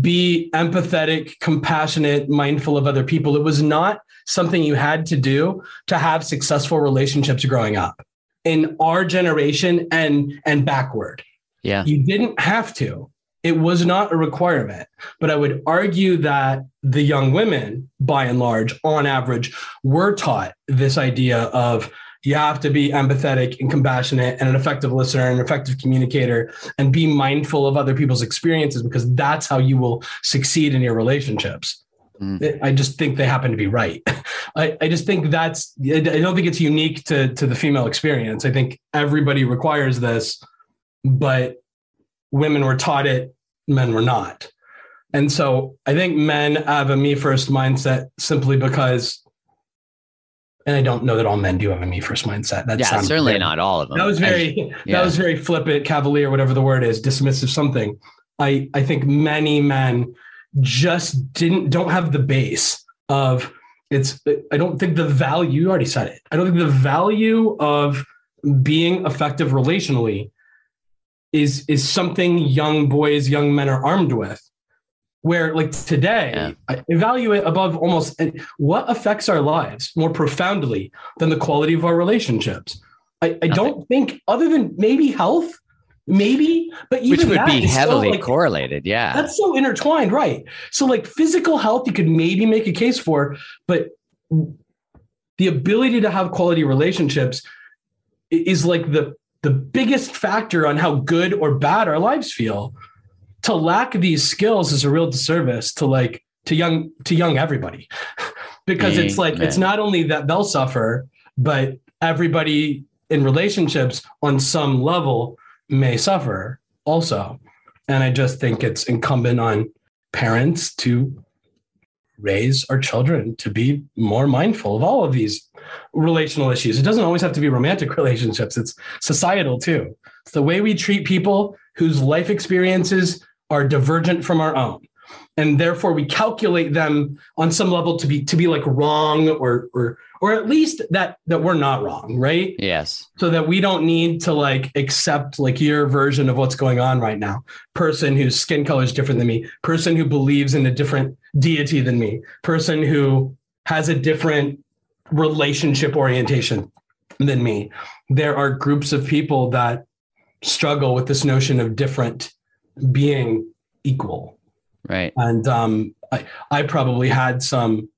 be empathetic, compassionate, mindful of other people. It was not something you had to do to have successful relationships growing up in our generation and and backward. yeah, You didn't have to. It was not a requirement. But I would argue that the young women, by and large, on average, were taught this idea of you have to be empathetic and compassionate and an effective listener and an effective communicator and be mindful of other people's experiences because that's how you will succeed in your relationships. Mm. I just think they happen to be right. <laughs> I, I just think that's, I don't think it's unique to, to the female experience. I think everybody requires this, but women were taught it, men were not. And so I think men have a me first mindset simply because, and I don't know that all men do have a me first mindset. That yeah. Certainly not all of them. That was I- very, <laughs> yeah. <laughs> that was very flippant, cavalier, whatever the word is, dismissive something. I, I think many men just didn't, don't have the base of it's, I don't think the value, you already said it. I don't think the value of being effective relationally is, is something young boys, young men are armed with. Where like today, Yeah. I evaluate above almost what affects our lives more profoundly than the quality of our relationships. I, I don't think other than maybe health, maybe, but even which would that be heavily like, correlated. Yeah. That's so intertwined, right? So like physical health, you could maybe make a case for, but the ability to have quality relationships is like the the biggest factor on how good or bad our lives feel. To lack these skills is a real disservice to like to young to young everybody. <laughs> because it's like it's not only that they'll suffer, but everybody in relationships on some level may suffer also. And I just think it's incumbent on parents to raise our children to be more mindful of all of these relational issues. It doesn't always have to be romantic <laughs> relationships, it's societal too. It's the way we treat people whose life experiences are divergent from our own. And therefore we calculate them on some level to be to be like wrong or or or at least that that we're not wrong, right? yes. so that we don't need to like accept like your version of what's going on right now. Person whose skin color is different than me. Person who believes in a different deity than me. Person who has a different relationship orientation than me. There are groups of people that struggle with this notion of different being equal Right. and um, I, I probably had some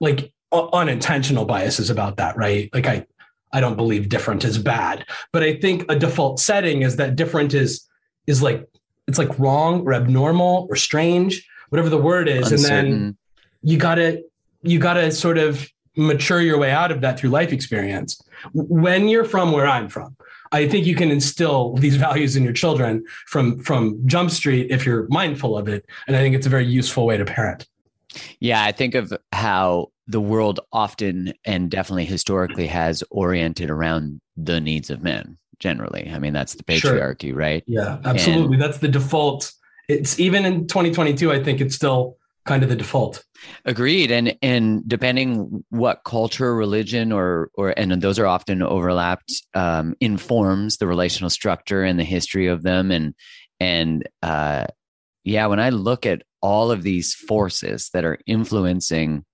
like unintentional biases about that right like i i don't believe different is bad but i think a default setting is that different is is like it's like wrong or abnormal or strange whatever the word is and then you gotta you gotta sort of mature your way out of that through life experience. When you're from where I'm from, I think you can instill these values in your children from from Jump Street if you're mindful of it, and I think it's a very useful way to parent. Yeah, I think of how the world often and definitely historically has oriented around the needs of men generally. I mean, that's the patriarchy, sure. right? Yeah, absolutely. And, that's the default. It's even in 2022, I think it's still kind of the default. Agreed. And and depending what culture, religion, or or and those are often overlapped, um, informs the relational structure and the history of them. And and uh, yeah, when I look at all of these forces that are influencing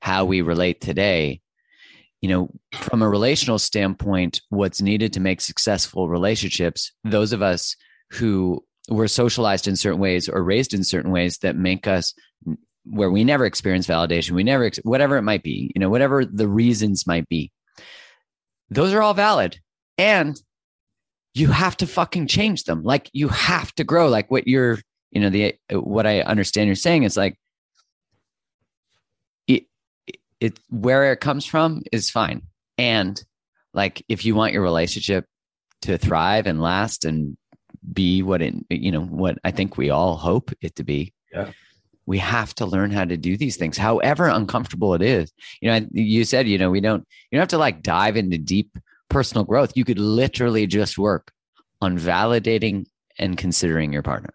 how we relate today, you know, from a relational standpoint, what's needed to make successful relationships, those of us who were socialized in certain ways or raised in certain ways that make us where we never experience validation, we never, whatever it might be, you know, whatever the reasons might be, those are all valid. And you have to fucking change them. Like you have to grow. Like what you're, you know, the, what I understand you're saying is like, it, it, where it comes from is fine. And like, if you want your relationship to thrive and last and be what it, you know, what I think we all hope it to be. Yeah we have to learn how to do these things, however uncomfortable it is. You know, you said, you know, we don't, you don't have to like dive into deep personal growth. You could literally just work on validating and considering your partner.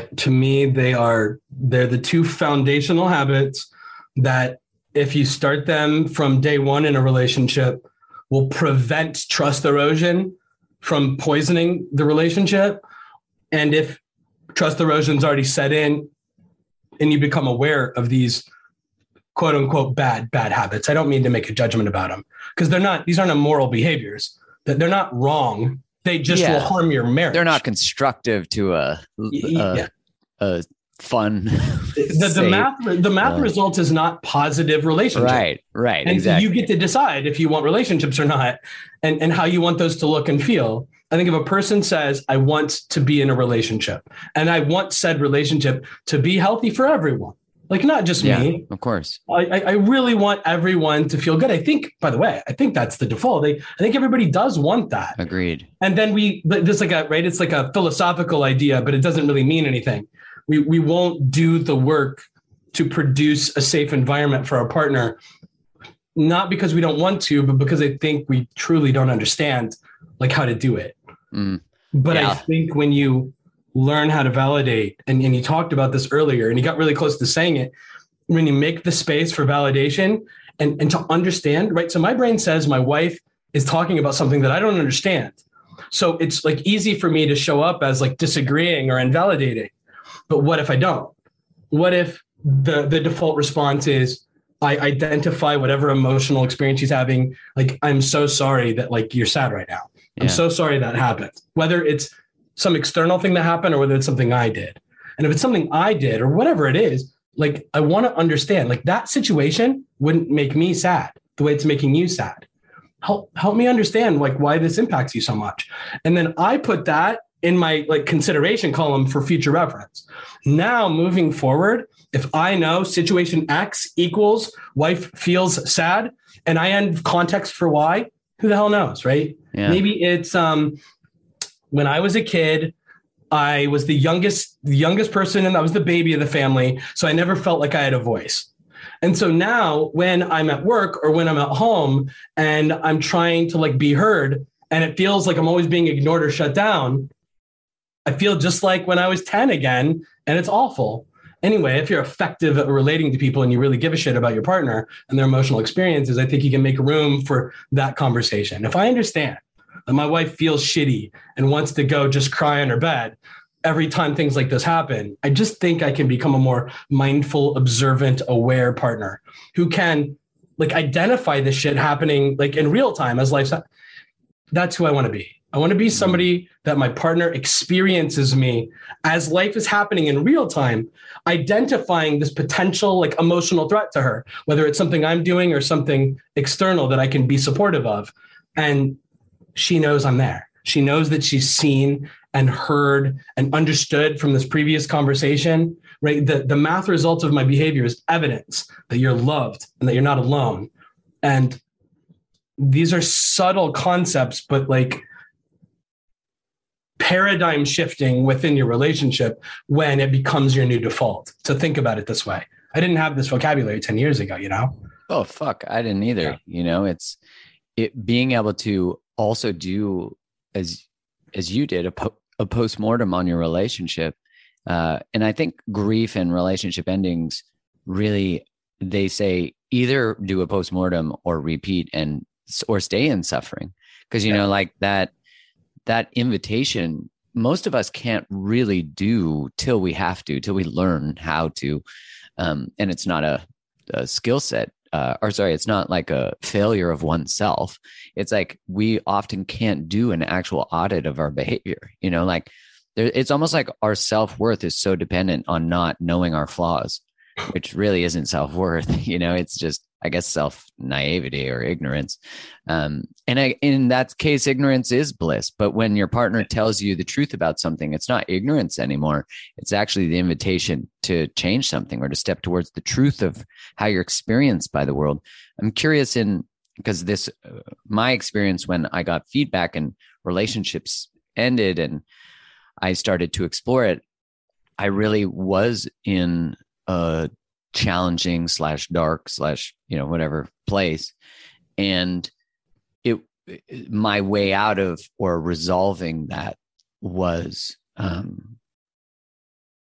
to me they are they're the two foundational habits that if you start them from day one in a relationship will prevent trust erosion from poisoning the relationship. And if trust erosion's already set in and you become aware of these quote unquote bad bad habits i don't mean to make a judgment about them because they're not these aren't immoral behaviors. They're not wrong they just yeah. will harm your marriage. They're not constructive to a, a, yeah. a fun. <laughs> the, the math the math uh, result is not positive relationship. Right, right. And exactly. you get to decide if you want relationships or not, and and how you want those to look and feel. I think if a person says, "I want to be in a relationship," and I want said relationship to be healthy for everyone, like not just yeah, me. Of course. I, I really want everyone to feel good. I think, by the way, I think that's the default. I, I think everybody does want that. Agreed. And then we, this like a, right, it's like a philosophical idea, but it doesn't really mean anything. We, we won't do the work to produce a safe environment for our partner, not because we don't want to, but because I think we truly don't understand like how to do it. Mm. But yeah. I think when you learn how to validate. And, and you talked about this earlier, and you got really close to saying it. When you make the space for validation and, and to understand, right? So my brain says my wife is talking about something that I don't understand. So it's like easy for me to show up as like disagreeing or invalidating. But what if I don't? What if the the default response is I identify whatever emotional experience she's having. Like, I'm so sorry that like you're sad right now. I'm so sorry that happened. Whether it's some external thing that happened or whether it's something I did. And if it's something I did or whatever it is, like I want to understand, like that situation wouldn't make me sad the way it's making you sad. Help help me understand like why this impacts you so much. And then I put that in my like consideration column for future reference. Now moving forward, if I know situation X equals wife feels sad and I end context for why, who the hell knows, right? Yeah. Maybe it's um when I was a kid, I was the youngest, the youngest person, and I was the baby of the family. So I never felt like I had a voice. And so now when I'm at work or when I'm at home and I'm trying to like be heard and it feels like I'm always being ignored or shut down, I feel just like when I was 10 again and it's awful. Anyway, if you're effective at relating to people and you really give a shit about your partner and their emotional experiences, I think you can make room for that conversation. If I understand and my wife feels shitty and wants to go just cry in her bed every time things like this happen, I just think I can become a more mindful, observant, aware partner who can like identify this shit happening like in real time as life's that's who I want to be. I want to be somebody that my partner experiences me as life is happening in real time, identifying this potential like emotional threat to her, whether it's something I'm doing or something external that I can be supportive of. And she knows I'm there. She knows that she's seen and heard and understood from this previous conversation, right? The, the math results of my behavior is evidence that you're loved and that you're not alone. And these are subtle concepts, but like paradigm shifting within your relationship when it becomes your new default. So think about it this way. I didn't have this vocabulary 10 years ago, you know? Oh, fuck. I didn't either. Yeah. You know, it's it being able to also do as as you did a, po- a post-mortem on your relationship. Uh, and I think grief and relationship endings really, they say either do a post-mortem or repeat and or stay in suffering because you yeah. know like that that invitation most of us can't really do till we have to till we learn how to um, and it's not a, a skill set uh, or sorry it's not like a failure of oneself. It's like we often can't do an actual audit of our behavior you know like there, it's almost like our self-worth is so dependent on not knowing our flaws which really isn't self-worth <laughs> you know it's just I guess self naivety or ignorance. Um, and I, in that case, ignorance is bliss. But when your partner tells you the truth about something, it's not ignorance anymore. It's actually the invitation to change something or to step towards the truth of how you're experienced by the world. I'm curious in because this, uh, my experience when I got feedback and relationships ended and I started to explore it, I really was in a challenging slash dark slash you know whatever place. And it my way out of or resolving that was um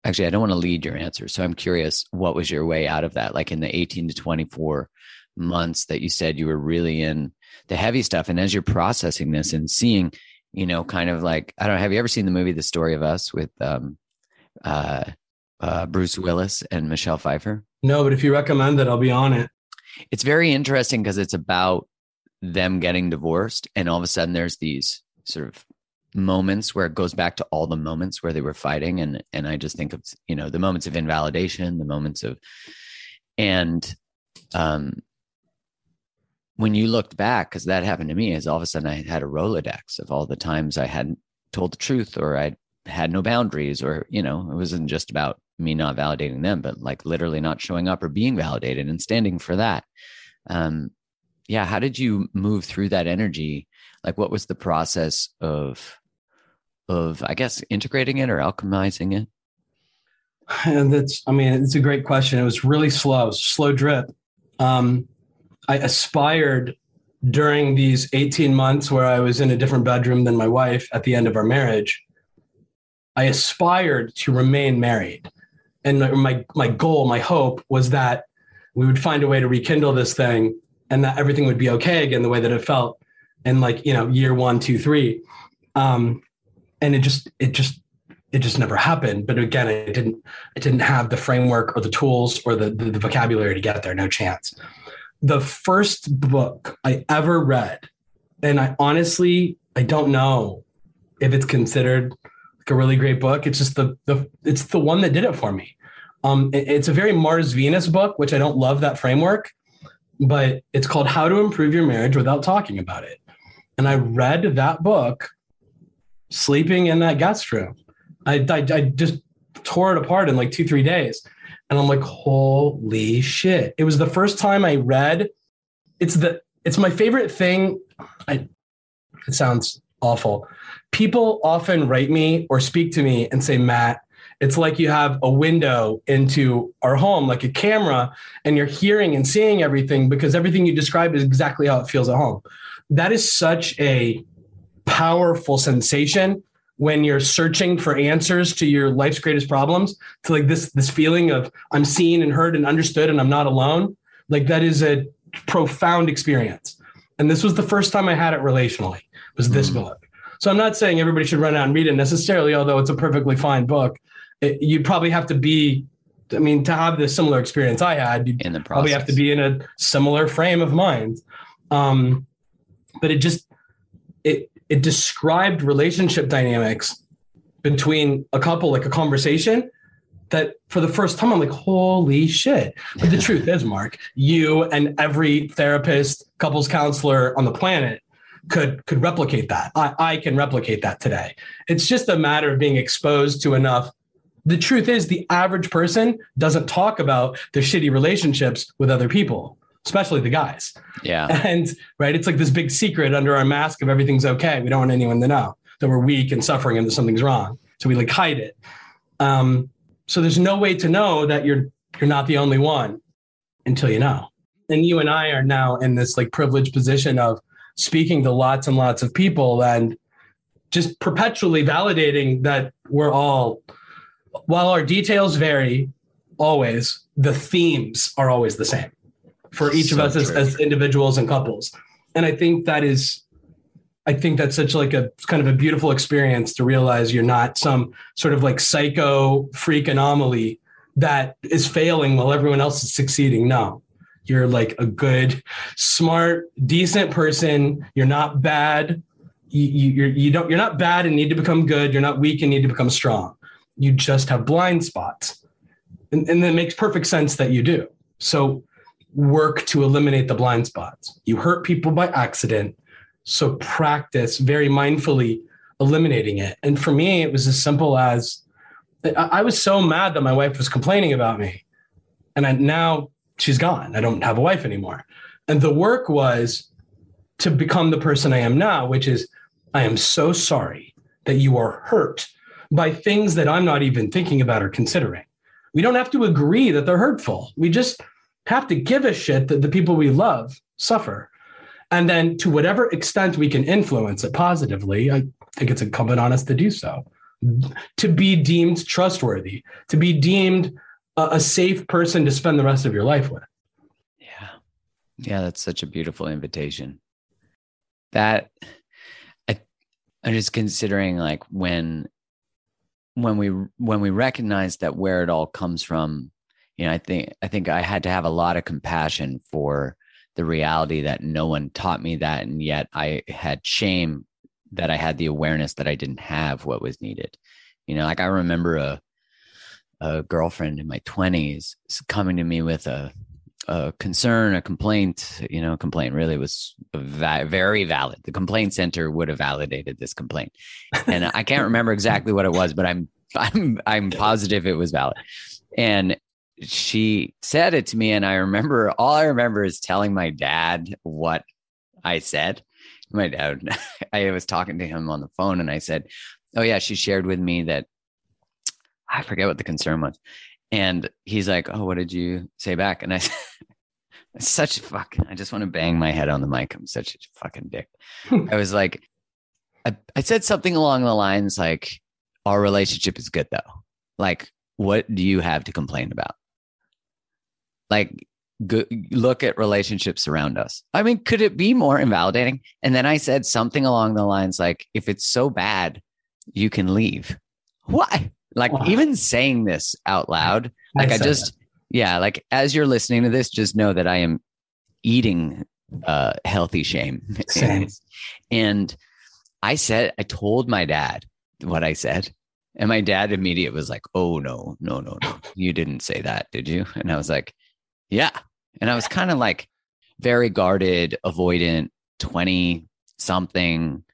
actually i don't want to lead your answer so i'm curious what was your way out of that? Like in the 18 to 24 months that you said you were really in the heavy stuff and as you're processing this and seeing you know kind of like i don't know have you ever seen the movie the story of us with um uh uh, Bruce Willis and Michelle Pfeiffer? No, but if you recommend it, I'll be on it. It's very interesting because it's about them getting divorced, and all of a sudden there's these sort of moments where it goes back to all the moments where they were fighting, and and I just think of you know the moments of invalidation, the moments of, and um, when you looked back, because that happened to me, is all of a sudden I had a Rolodex of all the times I hadn't told the truth or I had no boundaries, or you know it wasn't just about me not validating them, but like literally not showing up or being validated and standing for that. Um, yeah, how did you move through that energy? Like, what was the process of, of I guess, integrating it or alchemizing it? And that's, I mean, it's a great question. It was really slow, slow drip. Um, I aspired during these 18 months where I was in a different bedroom than my wife at the end of our marriage. I aspired to remain married. And my my goal, my hope was that we would find a way to rekindle this thing and that everything would be okay again the way that it felt in like you know year one two three. Um and it just it just it just never happened. But again i didn't i didn't have the framework or the tools or the, the, the vocabulary to get there. No chance. The first book i ever read and i honestly i don't know if it's considered a really great book. It's just the the it's the one that did it for me. Um, it, it's a very Mars Venus book, which I don't love that framework, but it's called How to Improve Your Marriage Without Talking About It. And I read that book sleeping in that guest room. I, I, I just tore it apart in like two, three days. And I'm like, holy shit. It was the first time I read. It's the it's my favorite thing. I it sounds awful people often write me or speak to me and say, Matt, it's like you have a window into our home, like a camera, and you're hearing and seeing everything because everything you describe is exactly how it feels at home. That is such a powerful sensation when you're searching for answers to your life's greatest problems to like this this feeling of i'm seen and heard and understood and i'm not alone like that is a profound experience and this was the first time i had it relationally was this mm. So I'm not saying everybody should run out and read it necessarily, although it's a perfectly fine book. It, you'd probably have to be I mean, to have the similar experience I had, you in the probably have to be in a similar frame of mind. Um, but it just it it described relationship dynamics between a couple, like a conversation that for the first time I'm like, holy shit. But the <laughs> truth is, Mark, you and every therapist, couples counselor on the planet could could replicate that. I, I can replicate that today. It's just a matter of being exposed to enough. The truth is, the average person doesn't talk about their shitty relationships with other people, especially the guys. Yeah. <laughs> And right, it's like this big secret under our mask of everything's okay. We don't want anyone to know that we're weak and suffering and that something's wrong. So we like hide it. Um, so there's no way to know that you're you're not the only one until you know. And you and I are now in this like privileged position of speaking to lots and lots of people and just perpetually validating that we're all while our details vary always the themes are always the same for each so of us as, as, individuals and couples. And i think that is i think that's such like a kind of a beautiful experience to realize you're not some sort of like psycho freak anomaly that is failing while everyone else is succeeding. No you're like a good, smart, decent person. You're not bad. You, you, you're, you don't, you're not bad and need to become good. You're not weak and need to become strong. You just have blind spots. And, and it makes perfect sense that you do. So work to eliminate the blind spots. You hurt people by accident. So practice very mindfully eliminating it. And for me, it was as simple as I was so mad that my wife was complaining about me. And I now she's gone. I don't have a wife anymore. And the work was to become the person I am now, which is I am so sorry that you are hurt by things that I'm not even thinking about or considering. We don't have to agree that they're hurtful. We just have to give a shit that the people we love suffer. And then to whatever extent we can influence it positively, I think it's incumbent on us to do so. To be deemed trustworthy, to be deemed a, a safe person to spend the rest of your life with. Yeah. Yeah, that's such a beautiful invitation. That I I'm just considering like when when we when we recognize that where it all comes from, you know, I think I think I had to have a lot of compassion for the reality that no one taught me that and yet I had shame that I had the awareness that I didn't have what was needed. You know, like I remember a a girlfriend in my 20s coming to me with a, a concern, a complaint, you know, complaint really was va- very valid. The complaint center would have validated this complaint. And I can't remember exactly what it was, but I'm, I'm, I'm positive it was valid. And she said it to me. And I remember, all I remember is telling my dad what I said. My dad, <laughs> I was talking to him on the phone and I said, Oh, yeah, she shared with me that I forget what the concern was. And he's like, Oh, what did you say back? And I said, <laughs> such a fuck. I just want to bang my head on the mic. I'm such a fucking dick. <laughs> I was like, I, I said something along the lines like, Our relationship is good though. Like, what do you have to complain about? Like, go, look at relationships around us. I mean, could it be more invalidating? And then I said something along the lines like, If it's so bad, you can leave. Why? Like wow. even saying this out loud, like I, I just, that. yeah, like as you're listening to this, just know that I am eating uh, healthy shame. <laughs> and I said, I told my dad what I said. And my dad immediately was like, Oh, no, no, no, no. You didn't say that, did you? And I was like, Yeah. And I was kind of like very guarded, avoidant, 20 something,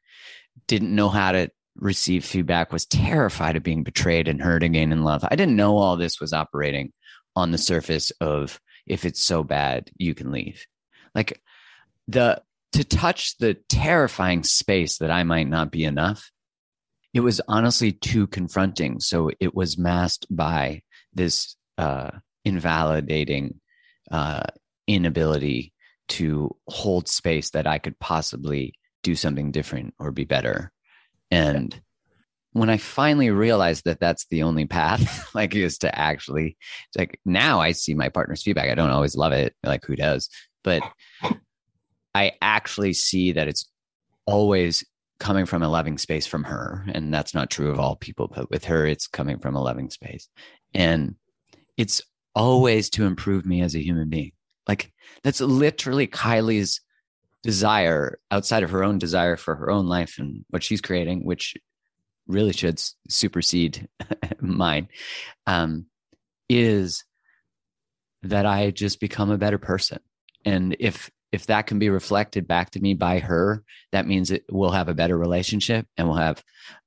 didn't know how to received feedback was terrified of being betrayed and hurt again in love. I didn't know all this was operating on the surface of if it's so bad, you can leave. Like the to touch the terrifying space that I might not be enough, it was honestly too confronting. So it was masked by this uh, invalidating uh, inability to hold space that I could possibly do something different or be better and when I finally realized that that's the only path, <laughs> like is to actually like now I see my partner's feedback. I don't always love it, like who does, but I actually see that it's always coming from a loving space from her. And that's not true of all people, but with her, it's coming from a loving space. And it's always to improve me as a human being. Like that's literally Kylie's desire outside of her own desire for her own life and what she's creating, which really should supersede <laughs> mine, um, is that I just become a better person. And if if that can be reflected back to me by her, that means it, we'll have a better relationship and we'll have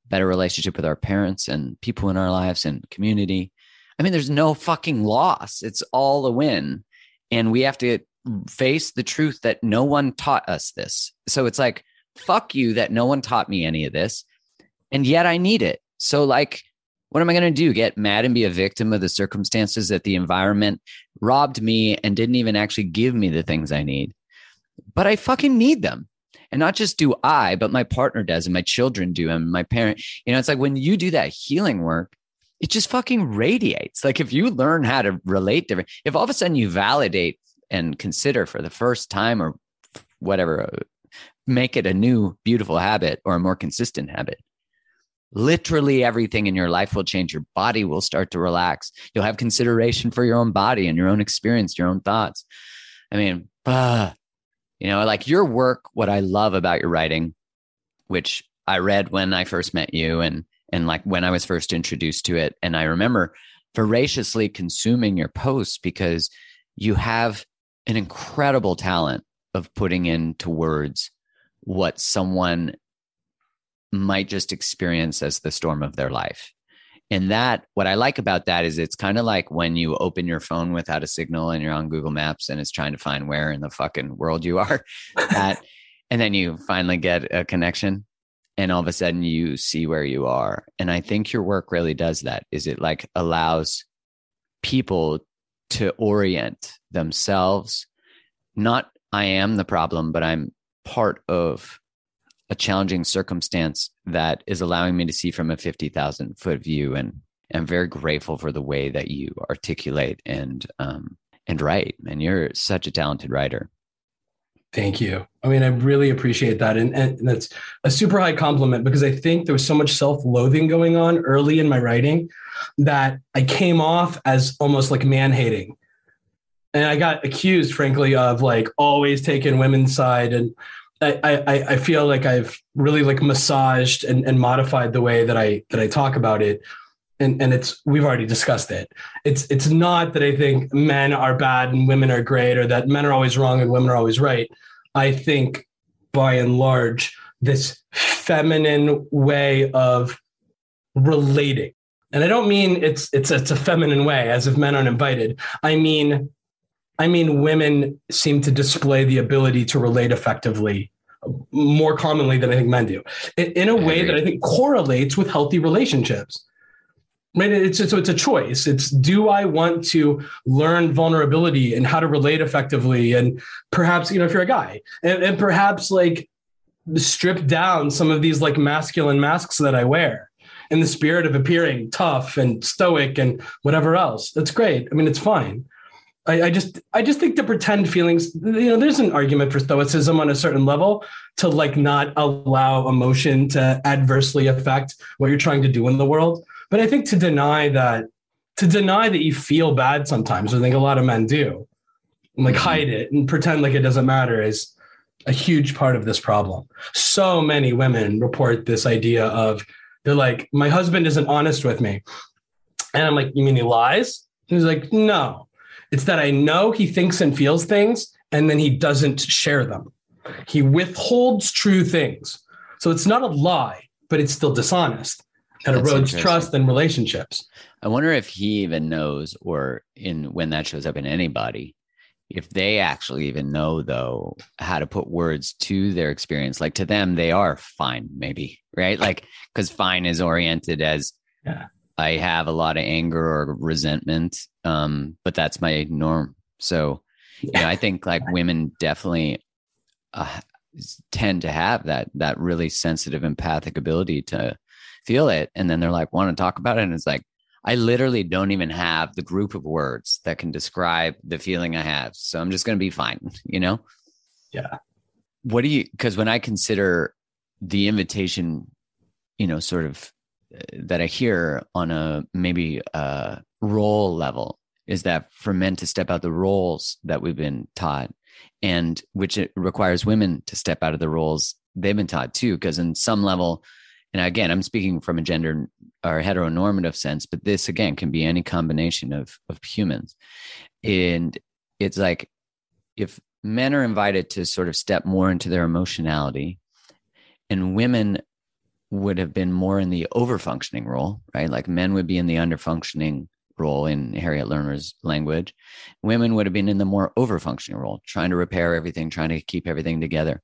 better relationship with our parents and people in our lives and community. I mean, there's no fucking loss. It's all a win. And we have to face the truth that no one taught us this. So it's like, fuck you that no one taught me any of this. And yet I need it. So, like, what am I going to do? Get mad and be a victim of the circumstances that the environment robbed me and didn't even actually give me the things I need? But I fucking need them. And not just do I, but my partner does, and my children do, and my parent. You know, it's like when you do that healing work, it just fucking radiates. Like if you learn how to relate different, if all of a sudden you validate and consider for the first time or whatever, uh, make it a new beautiful habit or a more consistent habit. Literally everything in your life will change. Your body will start to relax. You'll have consideration for your own body and your own experience, your own thoughts. I mean, uh, you know, like your work, what I love about your writing, which I read when I first met you and and like when I was first introduced to it. And I remember voraciously consuming your posts because you have an incredible talent of putting into words what someone might just experience as the storm of their life. And that, what I like about that is it's kind of like when you open your phone without a signal and you're on Google Maps and it's trying to find where in the fucking world you are. <laughs> that, and then you finally get a connection and all of a sudden you see where you are. And I think your work really does that. Is it like allows people to orient themselves. Not I am the problem, but I'm part of a challenging circumstance that is allowing me to see from a 50,000 foot view. And I'm very grateful for the way that you articulate and, um, and write. And you're such a talented writer. Thank you. I mean, I really appreciate that. And, and that's a super high compliment because I think there was so much self loathing going on early in my writing that I came off as almost like man hating. And I got accused, frankly, of like always taking women's side. And I, I, I feel like I've really like massaged and, and modified the way that I that I talk about it. And, and it's we've already discussed it. It's it's not that I think men are bad and women are great, or that men are always wrong and women are always right. I think by and large, this feminine way of relating and I don't mean it's it's it's a feminine way, as if men aren't invited. I mean, I mean women seem to display the ability to relate effectively more commonly than I think men do, in, in a way that I think correlates with healthy relationships. Right? It's so it's a choice. It's do I want to learn vulnerability and how to relate effectively, and perhaps you know if you're a guy, and, and perhaps like strip down some of these like masculine masks that I wear in the spirit of appearing tough and stoic and whatever else. That's great. I mean, it's fine. I, I, just I just think the pretend feelings, you know, there's an argument for stoicism on a certain level to like not allow emotion to adversely affect what you're trying to do in the world. But I think to deny that, to deny that you feel bad sometimes, I think a lot of men do, and like mm-hmm. hide it and pretend like it doesn't matter is a huge part of this problem. So many women report this idea of they're like, my husband isn't honest with me. And I'm like, you mean he lies? he's like, no, it's that I know he thinks and feels things and then he doesn't share them. He withholds true things. So it's not a lie, but it's still dishonest. That erodes trust and relationships. I wonder if he even knows, or in when that shows up in anybody, if they actually even know though how to put words to their experience like to them they are fine maybe right like because fine is oriented as yeah. I have a lot of anger or resentment um but that's my norm so you know i think like women definitely uh, tend to have that that really sensitive empathic ability to feel it and then they're like want to talk about it and it's like I literally don't even have the group of words that can describe the feeling I have. So I'm just going to be fine, <laughs> you know? Yeah. What do you, because when I consider the invitation, you know, sort of that I hear on a maybe a role level is that for men to step out the roles that we've been taught and which it requires women to step out of the roles they've been taught too because in some level and again i'm speaking from a gender or heteronormative sense but this again can be any combination of of humans. And it's like if men are invited to sort of step more into their emotionality and women would have been more in the overfunctioning role right? Like men would be in the underfunctioning role in harriet lerner's language. Women would have been in the more overfunctioning role trying to repair everything trying to keep everything together.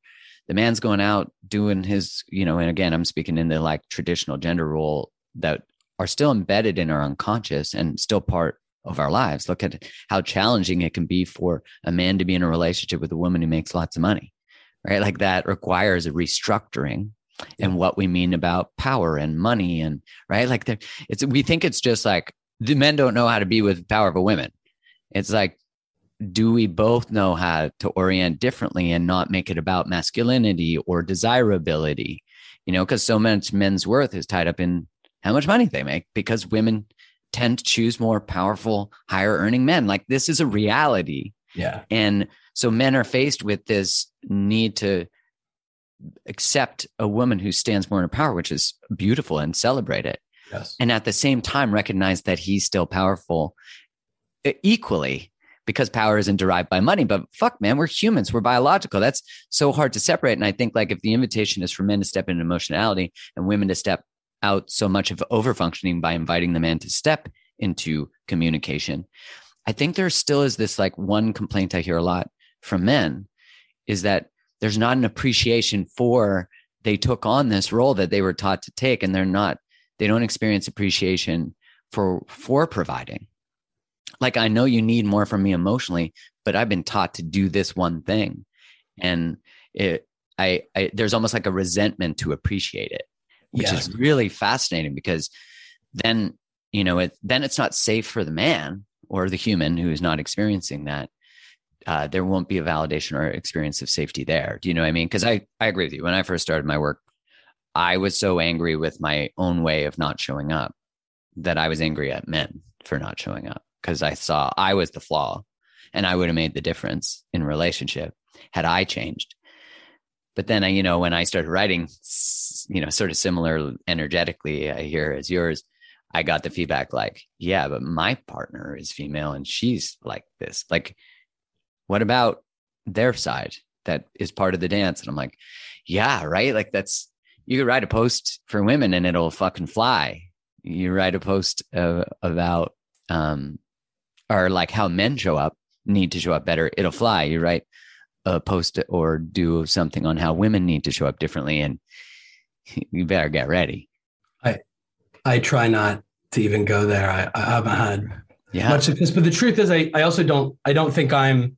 The man's going out doing his you know and again i'm speaking in the like traditional gender role that are still embedded in our unconscious and still part of our lives. Look at how challenging it can be for a man to be in a relationship with a woman who makes lots of money right? Like that requires a restructuring and what we mean about power and money and right like it's we think it's just like the men don't know how to be with powerful women it's like do we both know how to orient differently and not make it about masculinity or desirability? You know, because so much men's worth is tied up in how much money they make because women tend to choose more powerful, higher earning men. Like this is a reality. Yeah. And so men are faced with this need to accept a woman who stands more in her power, which is beautiful and celebrate it. Yes. And at the same time, recognize that he's still powerful uh, equally because power isn't derived by money. But fuck, man, we're humans. We're biological. That's so hard to separate. And I think like if the invitation is for men to step into emotionality and women to step out so much of over functioning by inviting the man to step into communication, I think there still is this like one complaint I hear a lot from men is that there's not an appreciation for they took on this role that they were taught to take and they're not they don't experience appreciation for for providing like I know you need more from me emotionally, but I've been taught to do this one thing. And it I, I there's almost like a resentment to appreciate it, which Yeah. is really fascinating because then, you know, it then it's not safe for the man or the human who is not experiencing that. Uh, there won't be a validation or experience of safety there. Do you know what I mean? Because I, I agree with you. When I first started my work, I was so angry with my own way of not showing up that I was angry at men for not showing up because I saw I was the flaw and I would have made the difference in relationship had I changed. But then I, you know, when I started writing, you know, sort of similar energetically I hear as yours, I got the feedback like, yeah, but my partner is female and she's like this. Like, what about their side that is part of the dance? And I'm like, yeah, right. Like that's you could write a post for women and it'll fucking fly. You write a post uh, about um or like how men show up need to show up better. It'll fly. You write a post or do something on how women need to show up differently, and <laughs> you better get ready. I I try not to even go there. I, I haven't had Yeah. much success, but the truth is, I, I also don't. I don't think I'm.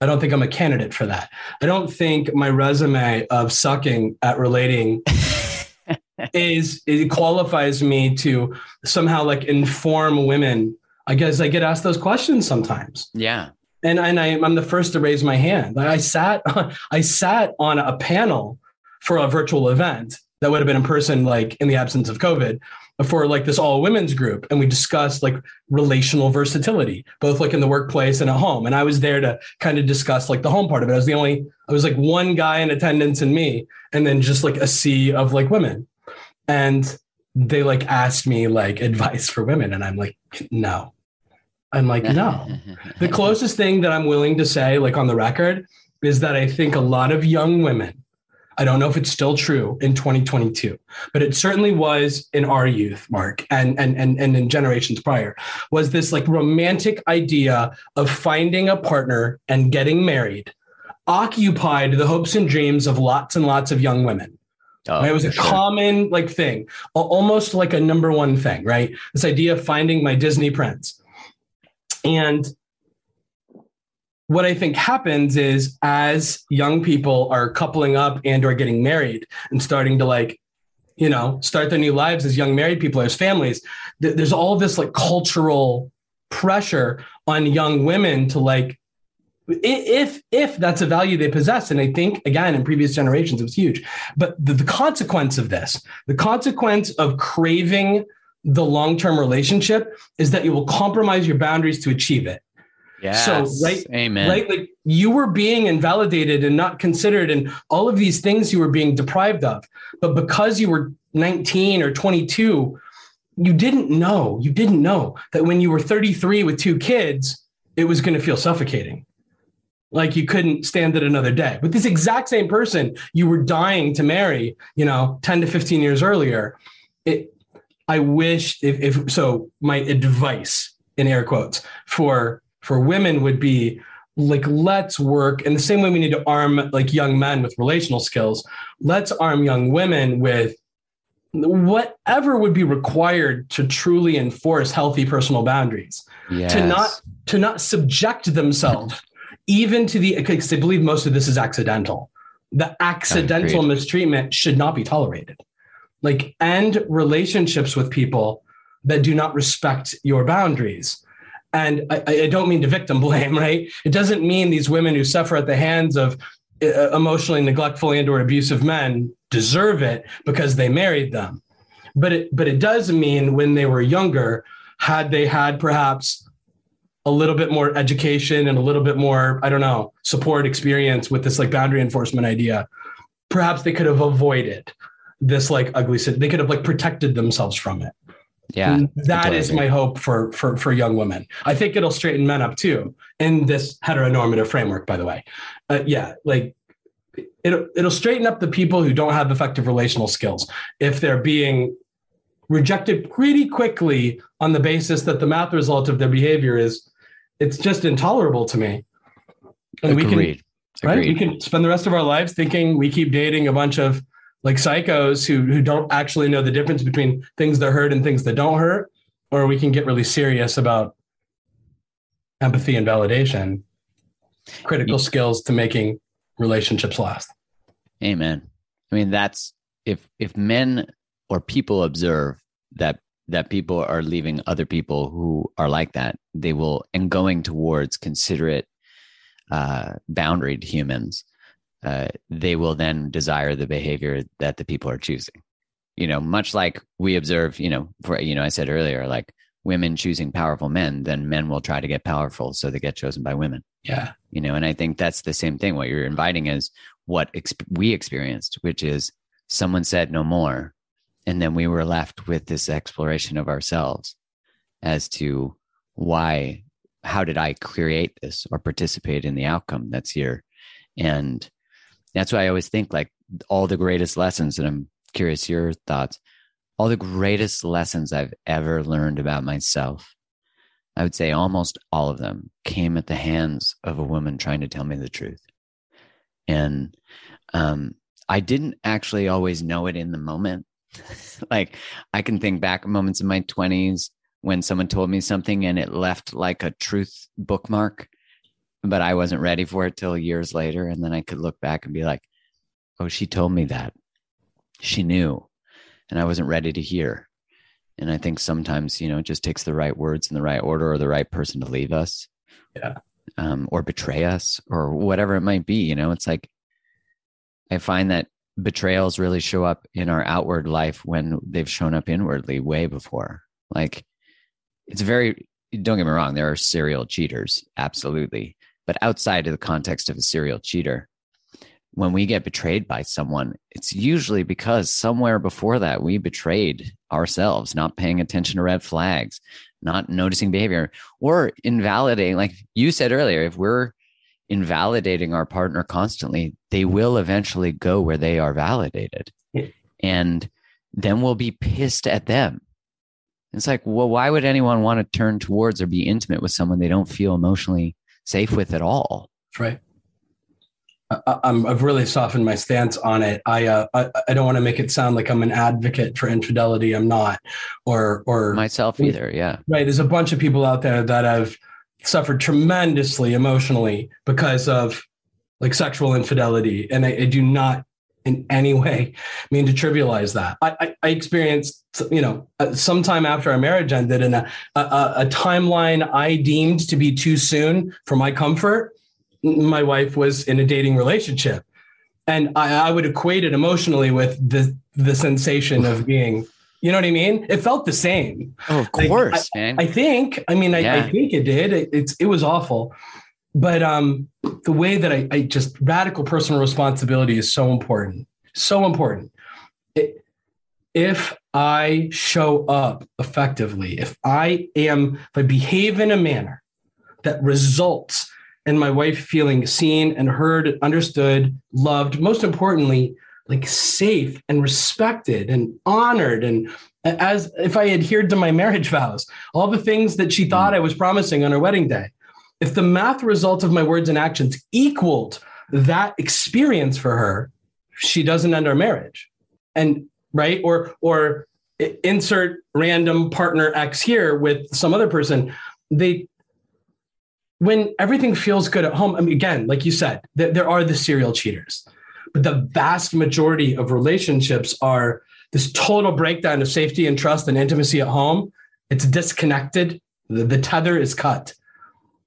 I don't think I'm a candidate for that. I don't think my resume of sucking at relating <laughs> is it qualifies me to somehow like inform women. I guess I get asked those questions sometimes, yeah. and and I, I'm the first to raise my hand. I sat <laughs> I sat on a panel for a virtual event that would have been in person, like in the absence of COVID, for like this all women's group, and we discussed like relational versatility, both like in the workplace and at home. And I was there to kind of discuss like the home part of it. I was the only I was like one guy in attendance and me, and then just like a sea of like women, and they like asked me like advice for women, and I'm like no. I'm like, no. <laughs> The closest thing that I'm willing to say, like on the record, is that I think a lot of young women, I don't know if it's still true in 2022, but it certainly was in our youth, Mark, and and and, and in generations prior, was this like romantic idea of finding a partner and getting married, occupied the hopes and dreams of lots and lots of young women. Oh, Right? It was a sure. common like thing, almost like a number one thing, right? This idea of finding my Disney prince. And what I think happens is as young people are coupling up and or getting married and starting to like, you know, start their new lives as young married people, as families, th- there's all this like cultural pressure on young women to like if if that's a value they possess and i think again in previous generations it was huge but the, the consequence of this the consequence of craving the long-term relationship is that you will compromise your boundaries to achieve it. Yes. So right, Amen. right, like you were being invalidated and not considered, and all of these things you were being deprived of. But because you were 19 or 22, you didn't know. You didn't know that when you were 33 with two kids, it was going to feel suffocating. Like you couldn't stand it another day. But this exact same person you were dying to marry, you know, 10 to 15 years earlier, it I wish if, if so my advice in air quotes for for women would be like let's work in the same way we need to arm like young men with relational skills. Let's arm young women with whatever would be required to truly enforce healthy personal boundaries. Yes. to not to not subject themselves even to the because they believe most of this is accidental. The accidental mistreatment should not be tolerated. Like end relationships with people that do not respect your boundaries and I, I don't mean to victim blame <laughs> right? It doesn't mean these women who suffer at the hands of uh, emotionally neglectful and or abusive men deserve it because they married them. But it but it does mean when they were younger had they had perhaps a little bit more education and a little bit more i don't know support experience with this like boundary enforcement idea perhaps they could have avoided this like ugly they could have like protected themselves from it yeah. that is agree. my hope for for for young women i think it'll straighten men up too in this heteronormative framework by the way uh, yeah like it'll it'll straighten up the people who don't have effective relational skills if they're being rejected pretty quickly on the basis that the math result of their behavior is it's just intolerable to me and we can Agreed. right? Agreed. We can spend the rest of our lives thinking we keep dating a bunch of like psychos who who don't actually know the difference between things that hurt and things that don't hurt, or we can get really serious about empathy and validation, critical skills to making relationships last. Amen. I mean, that's if if men or people observe that that people are leaving other people who are like that, they will and going towards considerate, uh, boundaried humans. Uh, they will then desire the behavior that the people are choosing. You know, much like we observe. You know, for you know, I said earlier, like women choosing powerful men, then men will try to get powerful, so they get chosen by women Yeah. you know and i think that's the same thing what you're inviting is what ex- we experienced which is someone said no more and then we were left with this exploration of ourselves as to why how did i create this or participate in the outcome that's here and that's why i always think like all the greatest lessons and i'm curious your thoughts all the greatest lessons i've ever learned about myself I would say almost all of them came at the hands of a woman trying to tell me the truth. And um, I didn't actually always know it in the moment. <laughs> like I can think back moments in my 20s when someone told me something and it left like a truth bookmark, but I wasn't ready for it till years later. And then I could look back and be like, oh, she told me that. She knew. And I wasn't ready to hear. And I think sometimes, you know, it just takes the right words in the right order or the right person to leave us. Yeah. Um, or betray us or whatever it might be. You know, it's like I find that betrayals really show up in our outward life when they've shown up inwardly way before. Like it's very, don't get me wrong, there are serial cheaters, absolutely. But outside of the context of a serial cheater, when we get betrayed by someone, it's usually because somewhere before that we betrayed ourselves, not paying attention to red flags, not noticing behavior, or invalidating. Like you said earlier, if we're invalidating our partner constantly, they will eventually go where they are validated. Yeah. And then we'll be pissed at them. It's like, well, why would anyone want to turn towards or be intimate with someone they don't feel emotionally safe with at all? That's right. I, I'm, I've really softened my stance on it. I, uh, I, I don't want to make it sound like I'm an advocate for infidelity. I'm not, or, or Myself either. Yeah. right. There's a bunch of people out there that have suffered tremendously emotionally because of like sexual infidelity, and I, I do not in any way mean to trivialize that. I, I, I experienced, you know, uh, sometime after our marriage ended, in a, a a timeline I deemed to be too soon for my comfort. My wife was in a dating relationship, and I, I would equate it emotionally with the the sensation of being You know what I mean? It felt the same. Oh, of course, man. I think. I mean, I, I think it did. It, it's it was awful, but um, the way that I, I just radical personal responsibility is so important, so important. It, if I show up effectively, if I am, if I behave in a manner that results in my wife feeling seen and heard, understood, loved, most importantly, like safe and respected and honored and as if I adhered to my marriage vows, all the things that she thought I was promising on our wedding day. If the math result of my words and actions equaled that experience for her, she doesn't end our marriage. And right or or insert random partner X here with some other person. They when everything feels good at home, I mean, again, like you said, there, there are the serial cheaters, but the vast majority of relationships are this total breakdown of safety and trust and intimacy at home. It's disconnected. The, the tether is cut.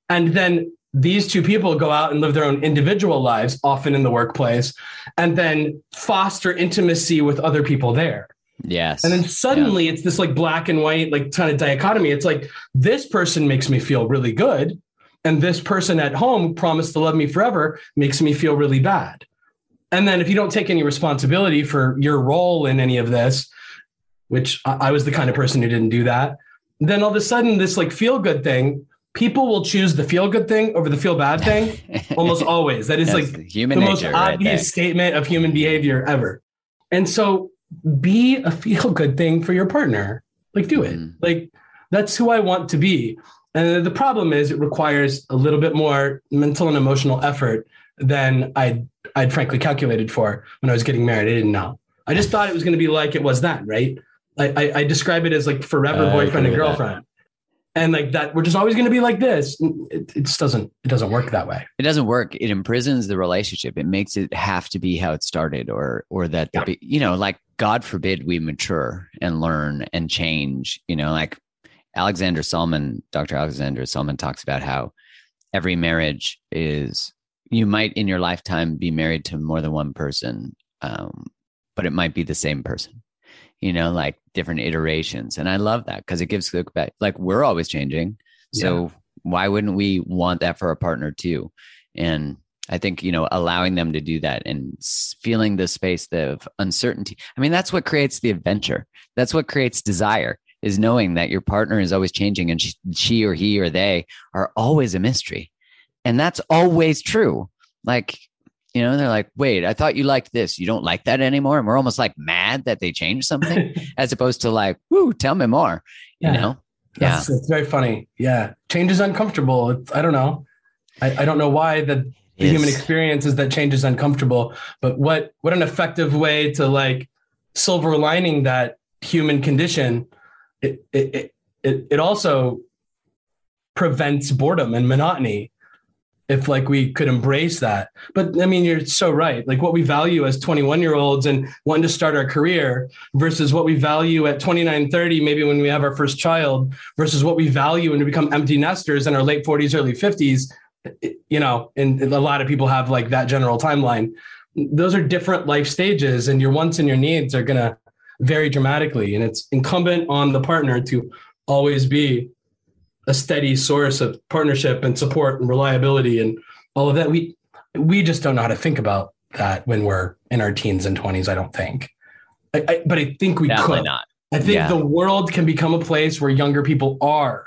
And then these two people go out and live their own individual lives, often in the workplace, and then foster intimacy with other people there. yes. And then suddenly it's this like black and white, like kind of dichotomy. It's like this person makes me feel really good. And this person at home promised to love me forever makes me feel really bad. And then if you don't take any responsibility for your role in any of this, which I, I was the kind of person who didn't do that, then all of a sudden this like feel good thing, people will choose the feel good thing over the feel bad thing <laughs> almost always. That is like human the most right obvious there. statement of human behavior ever. And so be a feel good thing for your partner. Like do it. Mhm. Like that's who I want to be. And the problem is it requires a little bit more mental and emotional effort than I'd I'd frankly calculated for when I was getting married. I didn't know. I just thought it was going to be like it was then, right? I, I, I describe it as like forever I boyfriend and girlfriend. that. And like that, we're just always going to be like this. It, it just doesn't, it doesn't work that way. it doesn't work it imprisons the relationship it makes it have to be how it started or or that Yeah. be- you know like god forbid we mature and learn and change you know like alexandra solomon dr alexandra solomon talks about how every marriage is you might in your lifetime be married to more than one person um, but it might be the same person you know like different iterations and i love that because it gives look back like we're always changing so why wouldn't we want that for our partner too? And i think you know allowing them to do that and feeling the space of uncertainty i mean that's what creates the adventure. That's what creates desire is knowing that your partner is always changing and she, she or he or they are always a mystery. And that's always true. Like you know they're like wait i thought you liked this you don't like that anymore and we're almost like mad that they changed something <laughs> as opposed to like whoo tell me more you Yeah. know yeah it's very funny. Yeah. Change is uncomfortable. It's, I don't know. I, I don't know why the, the human experience is that change is uncomfortable, but what, what an effective way to like silver lining that human condition. It, it, it, it, it also prevents boredom and monotony if like we could embrace that. But I mean, you're so right. Like what we value as 21 year olds and wanting to start our career versus what we value at 29, 30, maybe when we have our first child versus what we value when we become empty nesters in our late 40s, early 50s. Eh, you know, and a lot of people have like that general timeline. Those are different life stages, and your wants and your needs are going to vary dramatically. And it's incumbent on the partner to always be a steady source of partnership and support and reliability and all of that. We we just don't know how to think about that when we're in our teens and 20s. I don't think. I, I, but I think we definitely could. not I think Yeah. the world can become a place where younger people are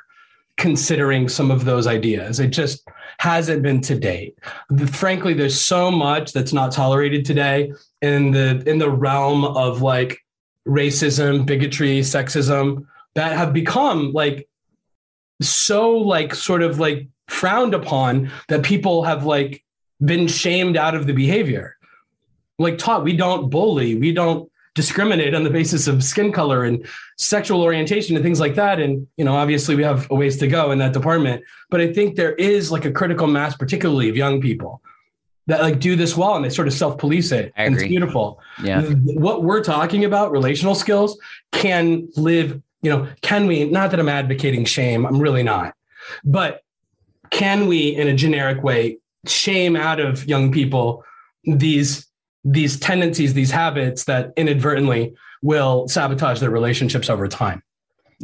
considering some of those ideas. It just hasn't been to date. The- frankly, there's so much that's not tolerated today in the in the realm of like racism, bigotry, sexism that have become like so like sort of like frowned upon that people have like been shamed out of the behavior. Like taught we don't bully, we don't discriminate on the basis of skin color and sexual orientation and things like that. And, you know, obviously we have a ways to go in that department. But I think there is like a critical mass, particularly of young people that like do this well and they sort of self-police it. I and it's beautiful. yeah What we're talking about, relational skills, can live, you know, can we, not that I'm advocating shame, I'm really not, but can we, in a generic way, shame out of young people these these tendencies, these habits that inadvertently will sabotage their relationships over time.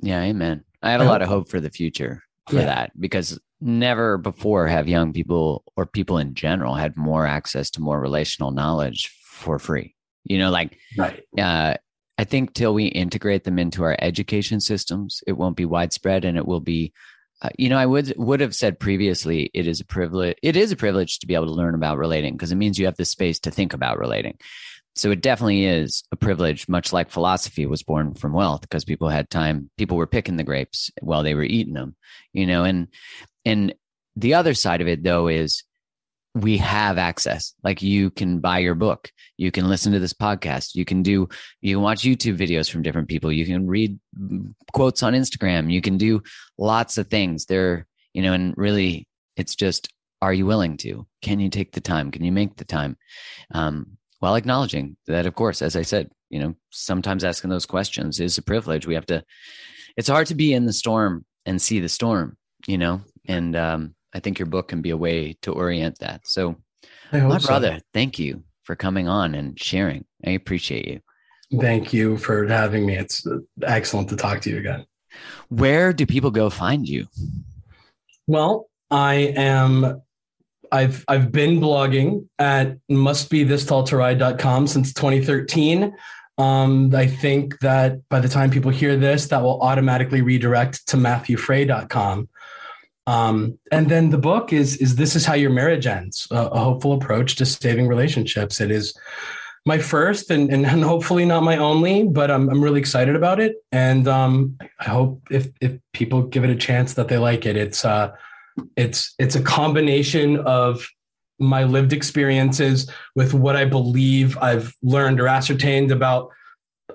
Yeah, amen. I have a lot of hope for the future for Yeah. that because never before have young people or people in general had more access to more relational knowledge for free. You know, like Right. uh, I think till we integrate them into our education systems, it won't be widespread, and it will be. Uh, you know, I would would have said previously, it is a privilege. It is a privilege to be able to learn about relating because it means you have the space to think about relating. So it definitely is a privilege, much like philosophy was born from wealth because people had time. People were picking the grapes while they were eating them. You know, and and the other side of it though is we have access. Like you can buy your book, you can listen to this podcast, you can do, you can watch YouTube videos from different people, you can read quotes on Instagram, you can do lots of things. There, you know, and really, it's just, are you willing to? Can you take the time? Can you make the time? Um, while acknowledging that, of course, as I said, you know, sometimes asking those questions is a privilege. We have to. It's hard to be in the storm and see the storm, you know, and um, I think your book can be a way to orient that. So, my so. brother, thank you for coming on and sharing. I appreciate you. Thank you for having me. It's excellent to talk to you again. Where do people go find you? Well, I am I've I've been blogging at mustbethistalltoride.com since 2013. Um, I think that by the time people hear this, that will automatically redirect to matthewfray.com. Um, and then the book is is this is how your marriage ends, a, a hopeful approach to saving relationships. It is my first and, and, hopefully not my only, but I'm, I'm really excited about it. And um, I hope if, if people give it a chance that they like it, it's, uh, it's, it's a combination of my lived experiences with what I believe I've learned or ascertained about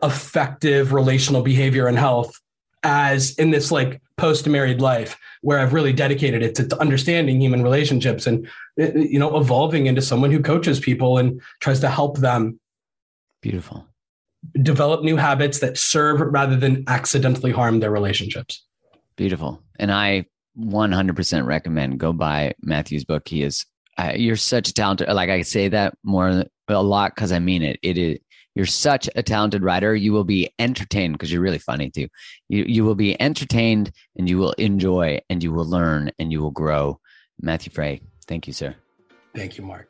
effective relational behavior and health as in this like post-married life where I've really dedicated it to, understanding human relationships and you know evolving into someone who coaches people and tries to help them Beautiful. develop new habits that serve rather than accidentally harm their relationships. Beautiful. And I 100% recommend go buy Matthew's book. He is, uh, you're such a talented, like I say that more a lot because I mean it. It is, you're such a talented writer. You will be entertained because you're really funny too. You, you will be entertained and you will enjoy and you will learn and you will grow. Matthew Fray, thank you, sir. Thank you, Mark.